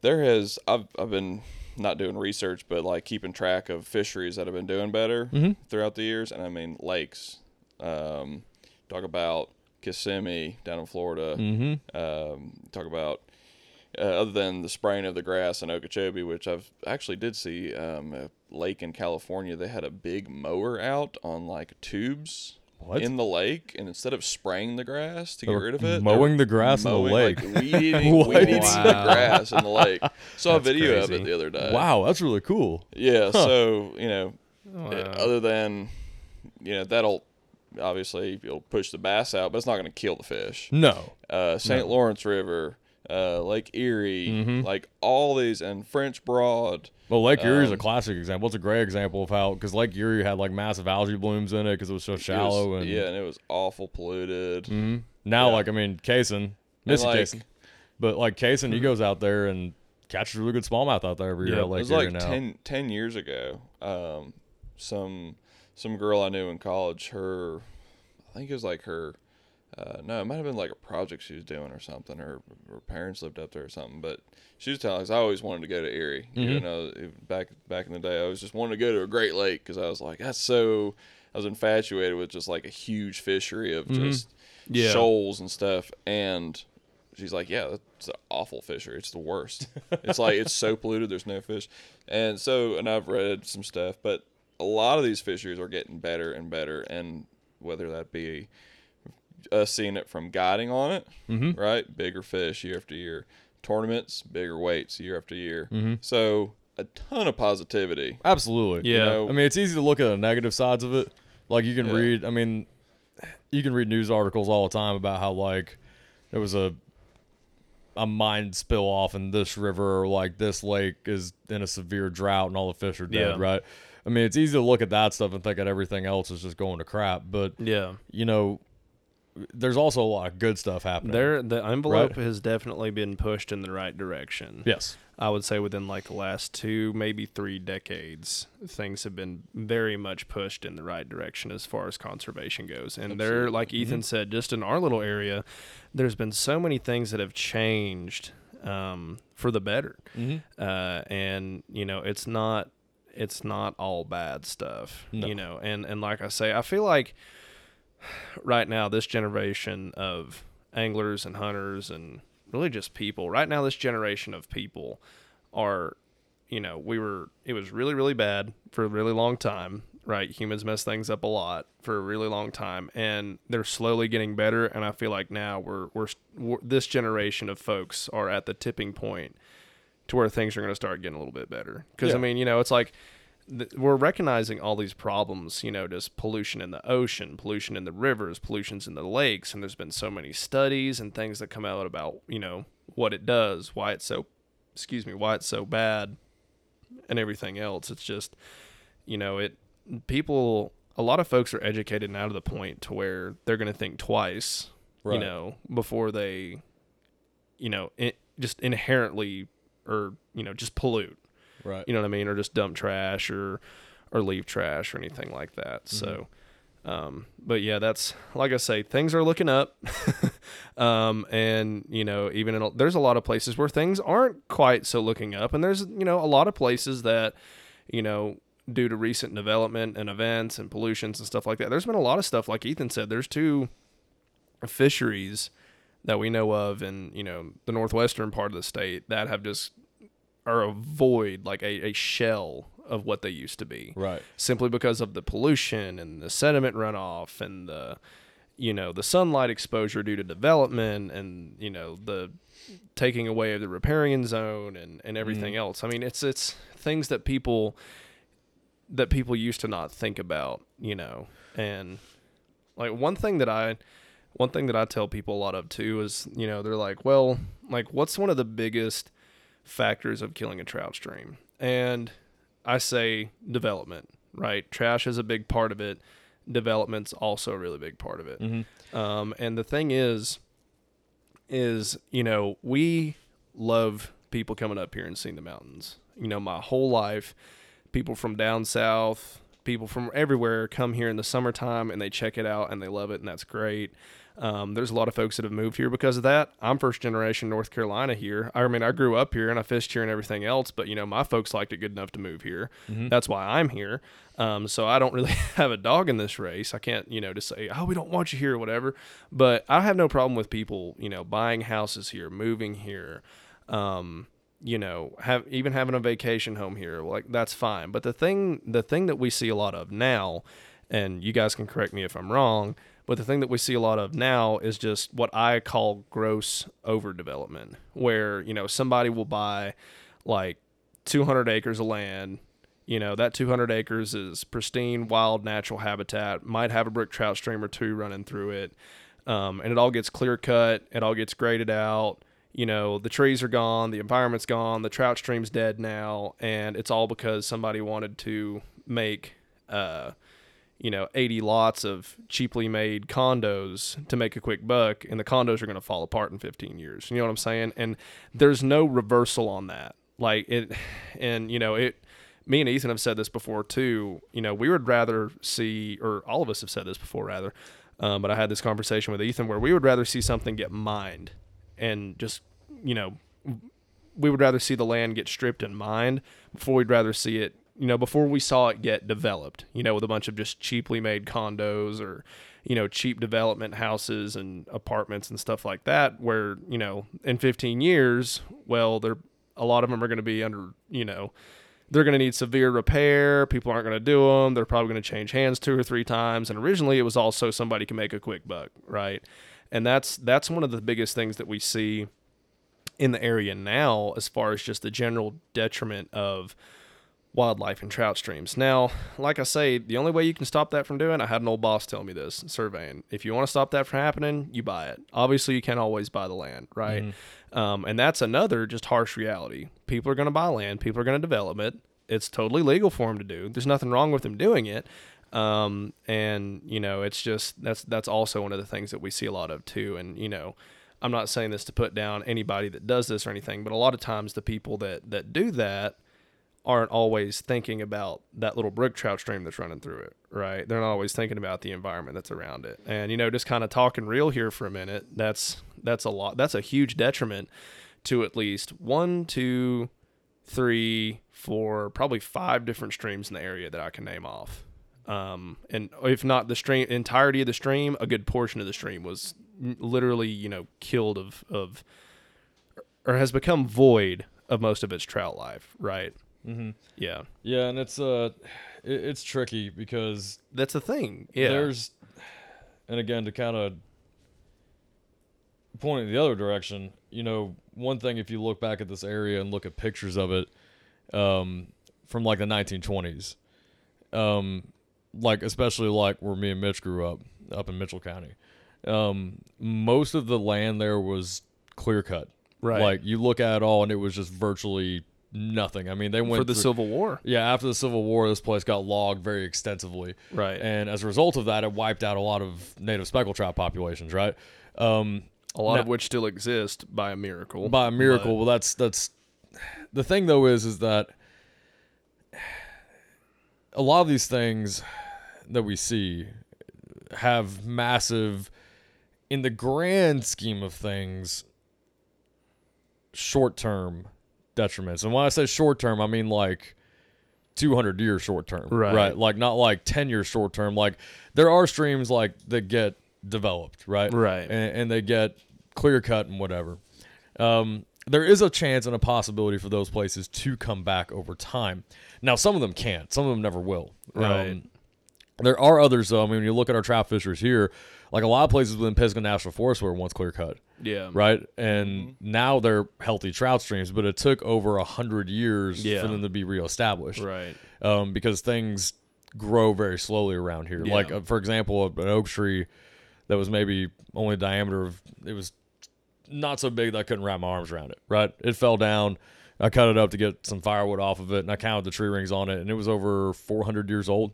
S3: There has I've I've been not doing research, but like keeping track of fisheries that have been doing better
S2: Mhm.
S3: throughout the years, and I mean lakes. Um, talk about Kissimmee down in Florida.
S2: Mm-hmm.
S3: Um, talk about uh, other than the spraying of the grass in Okeechobee, which I've actually did see um, a lake in California. They had a big mower out on like tubes
S2: What?
S3: in the lake, and instead of spraying the grass to get rid of it,
S2: mowing the grass in the lake.
S3: like weed eating,
S2: What?
S3: weed eating the grass in the lake. Saw a
S1: That's
S3: video of it the other day.
S2: Wow, that's really cool.
S3: Yeah. So you know,
S1: Wow.
S3: other than you know that'll obviously you'll push the bass out, but it's not going to kill the fish
S2: No.
S3: uh, St. Lawrence River, uh, Lake Erie,
S2: Mhm.
S3: like all these, and French Broad.
S2: Well, Lake Erie is a
S3: Um,
S2: classic example. It's a great example of how because Lake Erie had like massive algae blooms in it because it was so shallow
S3: was-
S2: and
S3: yeah, and it was awful polluted.
S2: Mm-hmm. Now,
S3: Yeah.
S2: like I mean, Kaysen, Missy
S3: like-
S2: Kaysen, but like Kaysen, he goes out there and catches really good smallmouth out there every year
S1: Yeah,
S2: at
S3: it was
S2: Erie
S3: like
S2: now.
S3: 10, 10 years ago. Um, some some girl I knew in college, her, I think it was like her uh, no, it might have been like a project she was doing or something, or her parents lived up there or something. But she was telling us I always wanted to go to Erie. You
S2: Mhm.
S3: know, back back in the day, I was just wanting to go to a Great Lake because I was like, that's so. I was infatuated with just like a huge fishery of
S2: Mhm.
S3: just
S1: Yeah.
S3: shoals and stuff. And she's like, yeah, that's an awful fishery. It's the worst. it's like it's so polluted. There's no fish. And so, and I've read some stuff, but a lot of these fisheries are getting better and better. And whether that be us seeing it from guiding on it,
S2: Mm-hmm.
S3: right? Bigger fish year after year. Tournaments, bigger weights year after year.
S2: Mm-hmm.
S3: So a ton of positivity.
S2: Absolutely.
S1: Yeah.
S3: You know,
S2: I mean, it's easy to look at the negative sides of it. Like you can
S3: Yeah.
S2: read. I mean, you can read news articles all the time about how like there was a a mine spill off in this river or like this lake is in a severe drought and all the fish are dead.
S1: Yeah.
S2: Right. I mean, it's easy to look at that stuff and think that everything else is just going to crap. But
S1: Yeah.
S2: you know, there's also a lot of good stuff happening.
S1: There, the envelope
S2: Right.
S1: has definitely been pushed in the right direction.
S2: Yes.
S1: I would say within like the last two, maybe three decades, things have been very much pushed in the right direction as far as conservation goes. And there, like Ethan said, just in our little area, there's been so many things that have changed um, for the better.
S2: Mm-hmm.
S1: Uh, and you know, it's not, it's not all bad stuff.
S2: No.
S1: You know, and and like I say, I feel like right now this generation of anglers and hunters and really just people right now this generation of people are you know we were it was really really bad for a really long time right? Humans mess things up a lot for a really long time and they're slowly getting better and i feel like now we're we're, we're this generation of folks are at the tipping point to where things are going to start getting a little bit better. Because i mean you know it's like th- we're recognizing all these problems, you know, just pollution in the ocean, pollution in the rivers, pollutions in the lakes, and there's been so many studies and things that come out about, you know, what it does, why it's so, excuse me, why it's so bad, and everything else. It's just, you know, it people, a lot of folks are educated now to the point to where they're going to think twice,
S2: Right.
S1: you know, before they, you know, it just inherently or you know just pollute
S2: Right.
S1: you know what I mean, or just dump trash or or leave trash or anything like that. So, um, but yeah, that's like I say, things are looking up, um, and you know, even in a, there's a lot of places where things aren't quite so looking up, and there's you know a lot of places that you know due to recent development and events and pollutions and stuff like that. There's been a lot of stuff, like Ethan said. There's two fisheries that we know of in you know the northwestern part of the state that have just are a void, like a, a shell of what they used to be,
S2: Right.
S1: simply because of the pollution and the sediment runoff and the, you know, the sunlight exposure due to development and you know the taking away of the riparian zone and and everything mm-hmm. else. I mean, it's it's things that people that people used to not think about, you know, and like one thing that I one thing that I tell people a lot of too is, you know, they're like, well, like what's one of the biggest factors of killing a trout stream? And I say development, right? Trash is a big part of it. Development's also a really big part of it.
S2: Mm-hmm.
S1: Um, and the thing is, is you know we love people coming up here and seeing the mountains. You know, my whole life, people from down south, people from everywhere come here in the summertime and they check it out and they love it and that's great. Um, there's a lot of folks that have moved here because of that. I'm first generation North Carolina here. I mean, I grew up here and I fished here and everything else, but you know, my folks liked it good enough to move here.
S2: Mm-hmm.
S1: That's why I'm here. Um, so I don't really have a dog in this race. I can't, you know, just say, oh, we don't want you here or whatever. But I have no problem with people, you know, buying houses here, moving here, um, you know, have even having a vacation home here. Like that's fine. But the thing, the thing that we see a lot of now, and you guys can correct me if I'm wrong, but the thing that we see a lot of now is just what I call gross overdevelopment, where you know somebody will buy like 200 acres of land. You know, that 200 acres is pristine, wild, natural habitat, might have a brook trout stream or two running through it. Um, and it all gets clear cut, it all gets graded out. You know, the trees are gone, the environment's gone, the trout stream's dead now, and it's all because somebody wanted to make, uh, you know, 80 lots of cheaply made condos to make a quick buck, and the condos are going to fall apart in 15 years. You know what I'm saying? And there's no reversal on that. Like it, and you know, it, me and Ethan have said this before too. You know, we would rather see, or all of us have said this before, rather. Um, but I had this conversation with Ethan where we would rather see something get mined and just, you know, we would rather see the land get stripped and mined before we'd rather see it, you know, before we saw it get developed, you know, with a bunch of just cheaply made condos or, you know, cheap development houses and apartments and stuff like that, where, you know, in 15 years, well, they're, a lot of them are going to be under, you know, they're going to need severe repair. People aren't going to do them. They're probably going to change hands two or three times. And originally, it was also somebody can make a quick buck, right? And that's that's one of the biggest things that we see in the area now, as far as just the general detriment of wildlife and trout streams. Now, like I say, the only way you can stop that from doing, I had an old boss tell me this surveying. If you want to stop that from happening, you buy it. Obviously, you can't always buy the land, right?
S2: Mm-hmm.
S1: Um, and that's another just harsh reality. People are going to buy land. People are going to develop it. It's totally legal for them to do. There's nothing wrong with them doing it. Um, and you know, it's just that's that's also one of the things that we see a lot of too. And you know, I'm not saying this to put down anybody that does this or anything, but a lot of times the people that that do that aren't always thinking about that little brook trout stream that's running through it, right? They're not always thinking about the environment that's around it. And you know, just kind of talking real here for a minute, that's that's a lot. That's a huge detriment to at least one, two, three, four, probably five different streams in the area that I can name off. Um, and if not the stream entirety of the stream, a good portion of the stream was literally, you know, killed of of or has become void of most of its trout life, right?
S2: Mm-hmm.
S1: Yeah,
S2: Yeah, and it's uh, it, it's tricky because
S1: that's the thing. Yeah,
S2: there's, and again to kind of point in the other direction, you know, one thing if you look back at this area and look at pictures of it, um, from like the 1920s, um, like especially like where me and Mitch grew up, up in Mitchell County, um, most of the land there was clear cut.
S1: right.
S2: Like you look at it all, and it was just virtually nothing. I mean, they went
S1: for the
S2: through-
S1: Civil War,
S2: yeah, after the Civil War, this place got logged very extensively,
S1: right?
S2: and as a result of that, it wiped out a lot of native speckled trout populations. Right, um,
S1: a lot
S2: now-
S1: of which still exist by a miracle.
S2: by a miracle. Well, that's that's the thing though is is that a lot of these things that we see have massive, in the grand scheme of things, short term detriments. And when I say short term, I mean like 200 years short term.
S1: Right.
S2: Right. Like not like 10 years short term. Like there are streams like that get developed, right?
S1: Right.
S2: And, and they get clear cut and whatever. Um, there is a chance and a possibility for those places to come back over time. Now, some of them can't. Some of them never will.
S1: Right.
S2: Um, there are others, though. I mean, when you look at our trout fishers here, like a lot of places within Pisgah National Forest were once clear cut,
S1: yeah,
S2: right? And now they're healthy trout streams, but it took over a hundred years
S1: Yeah.
S2: for them to be reestablished,
S1: right,
S2: um, because things grow very slowly around here.
S1: Yeah.
S2: Like, uh, for example, an oak tree that was maybe only a diameter of it was not so big that I couldn't wrap my arms around it. Right, it fell down. I cut it up to get some firewood off of it, and I counted the tree rings on it, and it was over 400 years old.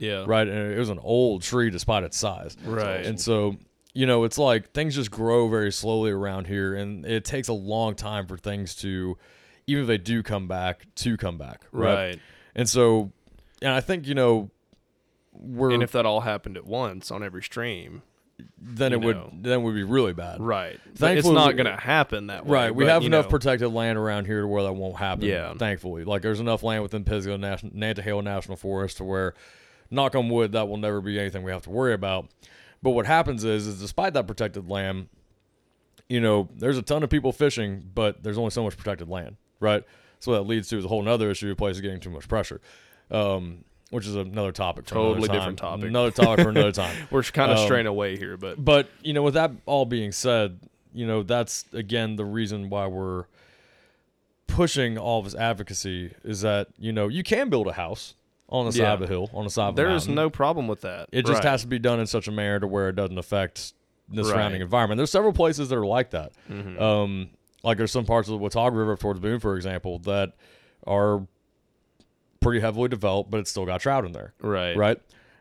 S1: Yeah,
S2: Right, and it was an old tree despite its size.
S1: Right.
S2: And so, you know, it's like things just grow very slowly around here, and it takes a long time for things to, even if they do come back, to come back. Right.
S1: right.
S2: And so, and I think you know, we're
S1: And if that all happened at once on every stream,
S2: then
S1: you
S2: it would
S1: know.
S2: then would be really bad.
S1: right? But it's not going to happen that way.
S2: Right, we
S1: but,
S2: have enough
S1: know,
S2: protected land around here to where that won't happen.
S1: Yeah.
S2: thankfully, like there's enough land within Pisgah National Nantahala National Forest to where, knock on wood, that will never be anything we have to worry about. But what happens is, is despite that protected land, you know, there's a ton of people fishing, but there's only so much protected land, right? So that leads to is a whole other issue of places getting too much pressure, um, which is another topic. Another
S1: Totally
S2: time.
S1: different topic.
S2: Another topic for another time.
S1: We're kind of
S2: Um,
S1: straying away here, but
S2: But you know, with that all being said, you know that's again the reason why we're pushing all of this advocacy is that you know you can build a house on the side of a hill, on the side of a hill.
S1: there is
S2: mountain.
S1: no problem with that.
S2: It just
S1: Right.
S2: has to be done in such a manner to where it doesn't affect the surrounding
S1: Right.
S2: environment. There's several places that are like that.
S1: Mhm.
S2: Um, like there's some parts of the Watauga River up towards Boone, for example, that are pretty heavily developed, but it's still got trout in there
S1: right,
S2: right?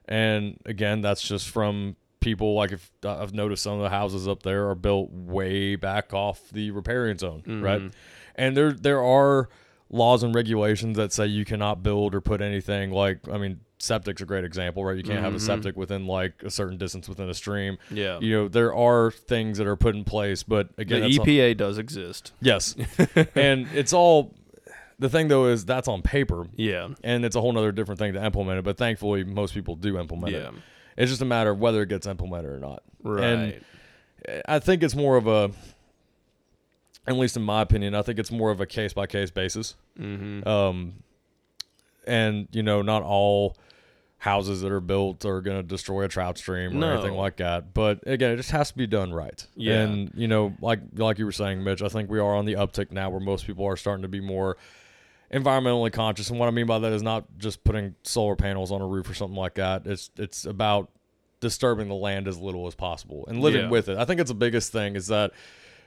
S2: And again, that's just from people like if uh, I've noticed some of the houses up there are built way back off the riparian zone, right?
S1: Mhm.
S2: And there there are laws and regulations that say you cannot build or put anything like I mean septic's a great example, right? You can't have a
S1: Mhm.
S2: septic within like a certain distance within a stream.
S1: Yeah.
S2: You know, there are things that are put in place, but again,
S1: the
S2: all-
S1: EPA does exist.
S2: yes, and it's all. The thing though is that's on paper,
S1: Yeah.
S2: and it's a whole nother different thing to implement it. But thankfully, most people do implement
S1: Yeah.
S2: it. It's just a matter of whether it gets implemented or not.
S1: Right.
S2: And I think it's more of a, at least in my opinion, I think it's more of a case by case basis.
S1: mm-hmm.
S2: Um, and you know, not all houses that are built are going to destroy a trout stream or
S1: No.
S2: anything like that. But again, it just has to be done right.
S1: Yeah.
S2: And you know, like like you were saying, Mitch, I think we are on the uptick now, where most people are starting to be more environmentally conscious. And what I mean by that is not just putting solar panels on a roof or something like that. It's it's about disturbing the land as little as possible and living
S1: Yeah.
S2: with it. I think it's the biggest thing is that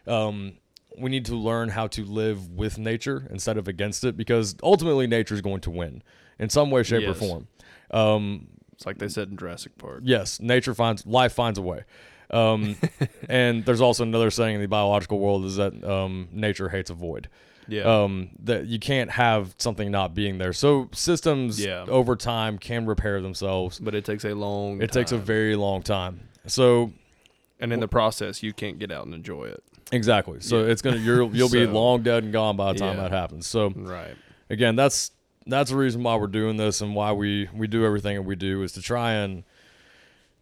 S2: um, we need to learn how to live with nature instead of against it because ultimately nature is going to win in some way, shape, or form. Um,
S1: It's like they said in Jurassic Park.
S2: yes, nature finds life finds a way. Um, and there's also another saying in the biological world is that um, nature hates a void.
S1: Yeah.
S2: Um, that you can't have something not being there. So systems
S1: Yeah.
S2: over time can repair themselves.
S1: but it takes a long.
S2: It takes a very long time. So
S1: and in the process, you can't get out and enjoy it.
S2: Exactly. So
S1: Yeah.
S2: it's gonna you're, you'll be long dead and gone by the time
S1: Yeah.
S2: that happens. So
S1: Right.
S2: again, that's that's the reason why we're doing this and why we we do everything that we do is to try and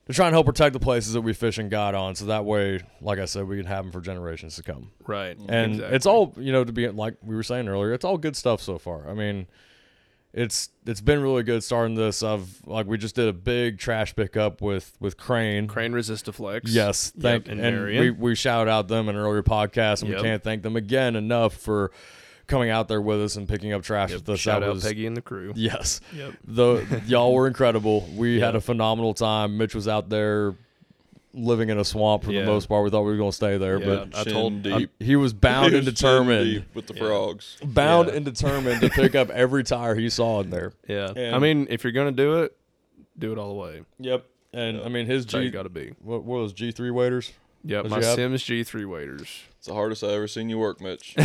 S2: to try and help protect the places that we fish and guide on, so that way, like I said, we can have them for generations to come.
S1: Right.
S2: And
S1: Exactly.
S2: it's all you know to be like we were saying earlier, it's all good stuff so far. I mean, it's it's been really good starting this. I've like we just did a big trash pickup with with Crane.
S1: Crane Resistoflex.
S2: Yes,
S1: Yep,
S2: thank
S1: and
S2: and
S1: Marion.
S2: we we shout out them in an earlier podcast, and
S1: Yep.
S2: we can't thank them again enough for coming out there with us and picking up trash
S1: Yep.
S2: with us.
S1: Shout
S2: That
S1: out
S2: was-
S1: Peggy and the crew.
S2: Yes,
S1: Yep.
S2: the y'all were incredible. We had a phenomenal time. Mitch was out there living in a swamp for
S1: Yeah.
S2: the most part. We thought we were going to stay there,
S1: Yeah.
S2: but
S1: I
S3: Chin
S1: told-
S3: deep.
S2: he was bound and determined,
S3: deep with the
S1: Yeah.
S3: frogs.
S2: bound
S1: Yeah.
S2: and determined to pick up every tire he saw in there.
S1: Yeah. I mean, if you're gonna do it, do it all the way.
S2: Yep. And
S3: Yeah.
S2: I mean his
S1: That's how
S2: G
S1: got to be.
S2: what, what was G three waders?
S1: Yep.
S2: What'd
S1: My? Simms G3 waders.
S3: It's the hardest I ever seen you work, Mitch.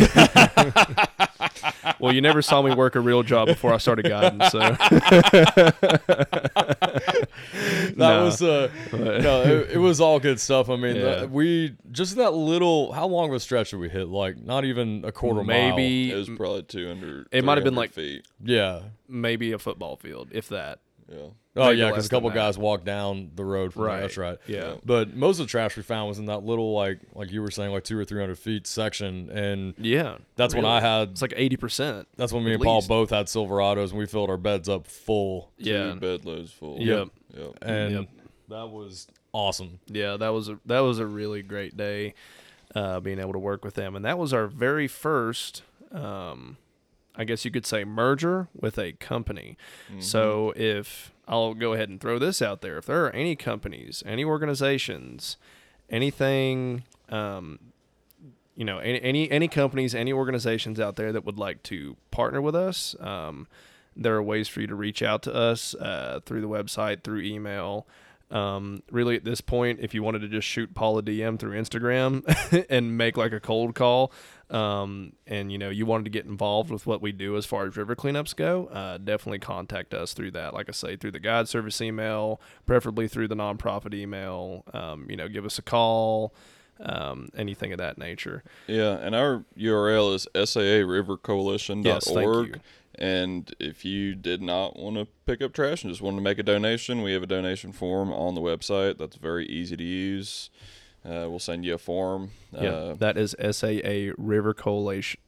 S1: Well, you never saw me work a real job before I started guiding, so
S2: That
S1: No.
S2: was uh no, it, it was all good stuff. I mean,
S1: Yeah.
S2: the- we just that little. How long of a stretch did we hit? Like not even a quarter mile.
S1: maybe
S3: It was probably 200.
S1: It might have been like-
S3: feet.
S2: Yeah.
S1: maybe a football field, if that.
S3: Yeah.
S2: Oh
S1: Maybe
S2: yeah, because a couple guys walked down the road from there.
S1: Right.
S2: That's right.
S1: Yeah.
S2: But most of the trash we found was in that little like like you were saying like two or three hundred feet section, and
S1: Yeah.
S2: that's when I had.
S1: It's like eighty percent.
S2: That's when me
S1: at
S2: and Paul both had Silverados, and we filled our beds up full.
S1: Yeah.
S3: Two bed loads full.
S1: Yep.
S3: Yep.
S2: And
S1: Yep.
S2: that was awesome.
S1: Yeah, that was a that was a really great day, uh, being able to work with them, and that was our very first, um, I guess you could say, merger with a company.
S3: Mm-hmm.
S1: So if I'll go ahead and throw this out there, if there are any companies, any organizations, anything, um, you know, any, any any companies, any organizations out there that would like to partner with us, um, there are ways for you to reach out to us uh, through the website, through email. Um, really, at this point, if you wanted to just shoot Paul a DM through Instagram and make like a cold call, um, and you know you wanted to get involved with what we do as far as river cleanups go, uh, definitely contact us through that. Like I say, through the guide service email, preferably through the nonprofit email. Um, you know, give us a call, um, anything of that nature.
S3: Yeah, and our URL is saarivercoalition.org.
S1: Yes, thank you.
S3: And if you did not want to pick up trash and just wanted to make a donation, we have a donation form on the website. That's very easy to use. Uh, we'll send you a form.
S1: Yeah,
S3: Uh,
S1: that is SAA River Coalition,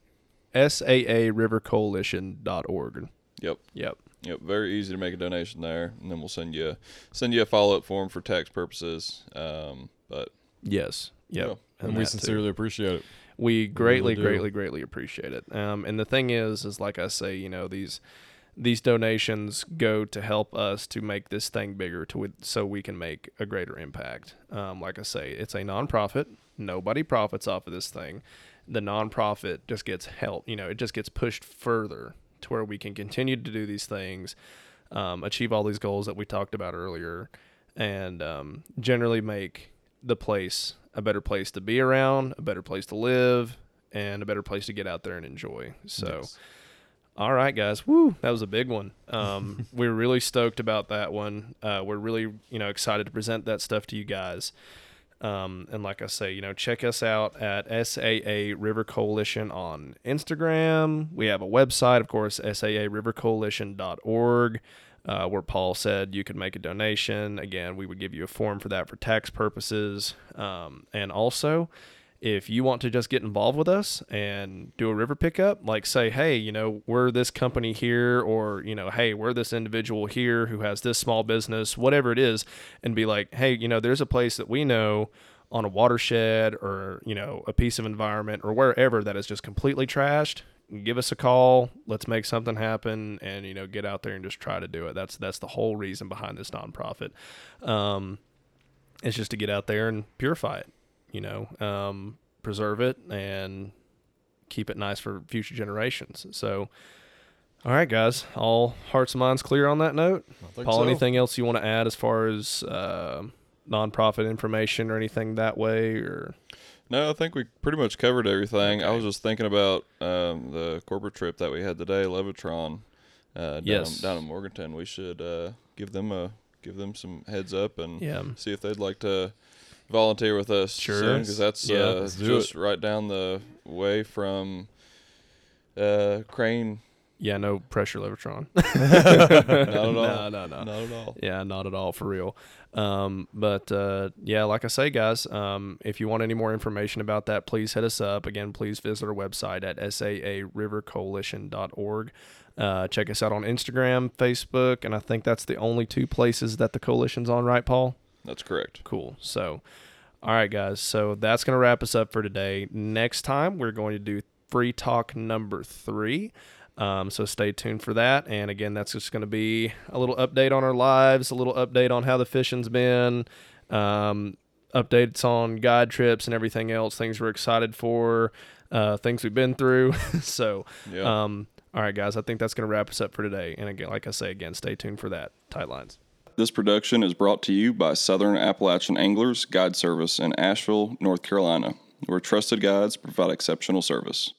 S1: SAA River Coalition.org.
S3: yep.
S1: Yep.
S3: Yep, very easy to make a donation there, and then we'll send you send you a follow up form for tax purposes. Um, but
S1: Yes. Yep.
S3: Yeah.
S2: And, we
S1: that too.
S2: sincerely appreciate it.
S1: We greatly,
S2: do.
S1: greatly, greatly appreciate it. Um, and the thing is, is like I say, you know, these these donations go to help us to make this thing bigger, to so we can make a greater impact. Um, like I say, it's a nonprofit. Nobody profits off of this thing. The nonprofit just gets help. You know, it just gets pushed further to where we can continue to do these things, um, achieve all these goals that we talked about earlier, and um, generally make the place a better place to be around, a better place to live, and a better place to get out there and enjoy. So,
S2: Yes.
S1: All right, guys. Woo, that was a big one. Um, we're really stoked about that one. Uh, we're really, you know, excited to present that stuff to you guys. Um, and like I say, you know, check us out at SAA River Coalition on Instagram. We have a website, of course, SAARiverCoalition.org, uh, where Paul said you could make a donation. Again, we would give you a form for that for tax purposes. Um, and also, if you want to just get involved with us and do a river pickup, like say, hey, you know, we're this company here, or, you know, hey, we're this individual here who has this small business, whatever it is, and be like, hey, you know, there's a place that we know on a watershed or, you know, a piece of environment or wherever that is just completely trashed. Give us a call. Let's make something happen, and you know, get out there and just try to do it. That's that's the whole reason behind this nonprofit. Um, it's just to get out there and purify it you know, um, preserve it and keep it nice for future generations. So, all right, guys, all hearts and minds clear on that note. Paul,
S2: so.
S1: anything else you want to add as far as uh, nonprofit information or anything that way, or?
S3: No, I think we pretty much covered everything. Okay. I was just thinking about um, the corporate trip that we had today, Leviton, uh, down,
S1: yes.
S3: down in Morganton. We should uh, give them a give them some heads up and
S1: yeah.
S3: see if they'd like to volunteer with us
S1: sure
S3: because that's
S1: yeah,
S3: uh, just right down the way from uh, Crane.
S1: Yeah, no pressure, Leviton.
S3: not at all.
S1: No, no, no,
S3: not at all.
S1: Yeah, not at all for real. Um, but uh, yeah, like I say, guys, um, if you want any more information about that, please hit us up. Again, please visit our website at saarivercoalition.org. Uh, check us out on Instagram, Facebook, and I think that's the only two places that the coalition's on, right, Paul?
S3: That's correct.
S1: Cool. So, all right, guys. So that's going to wrap us up for today. Next time, we're going to do free talk number three. Um, so stay tuned for that. And again, that's just going to be a little update on our lives, a little update on how the fishing's been, um, updates on guide trips and everything else, things we're excited for, uh, things we've been through. so,
S3: yeah.
S1: um, all right, guys, I think that's going to wrap us up for today. And again, like I say, again, stay tuned for that. Tight lines.
S3: This production is brought to you by Southern Appalachian Anglers Guide Service in Asheville, North Carolina, where trusted guides provide exceptional service.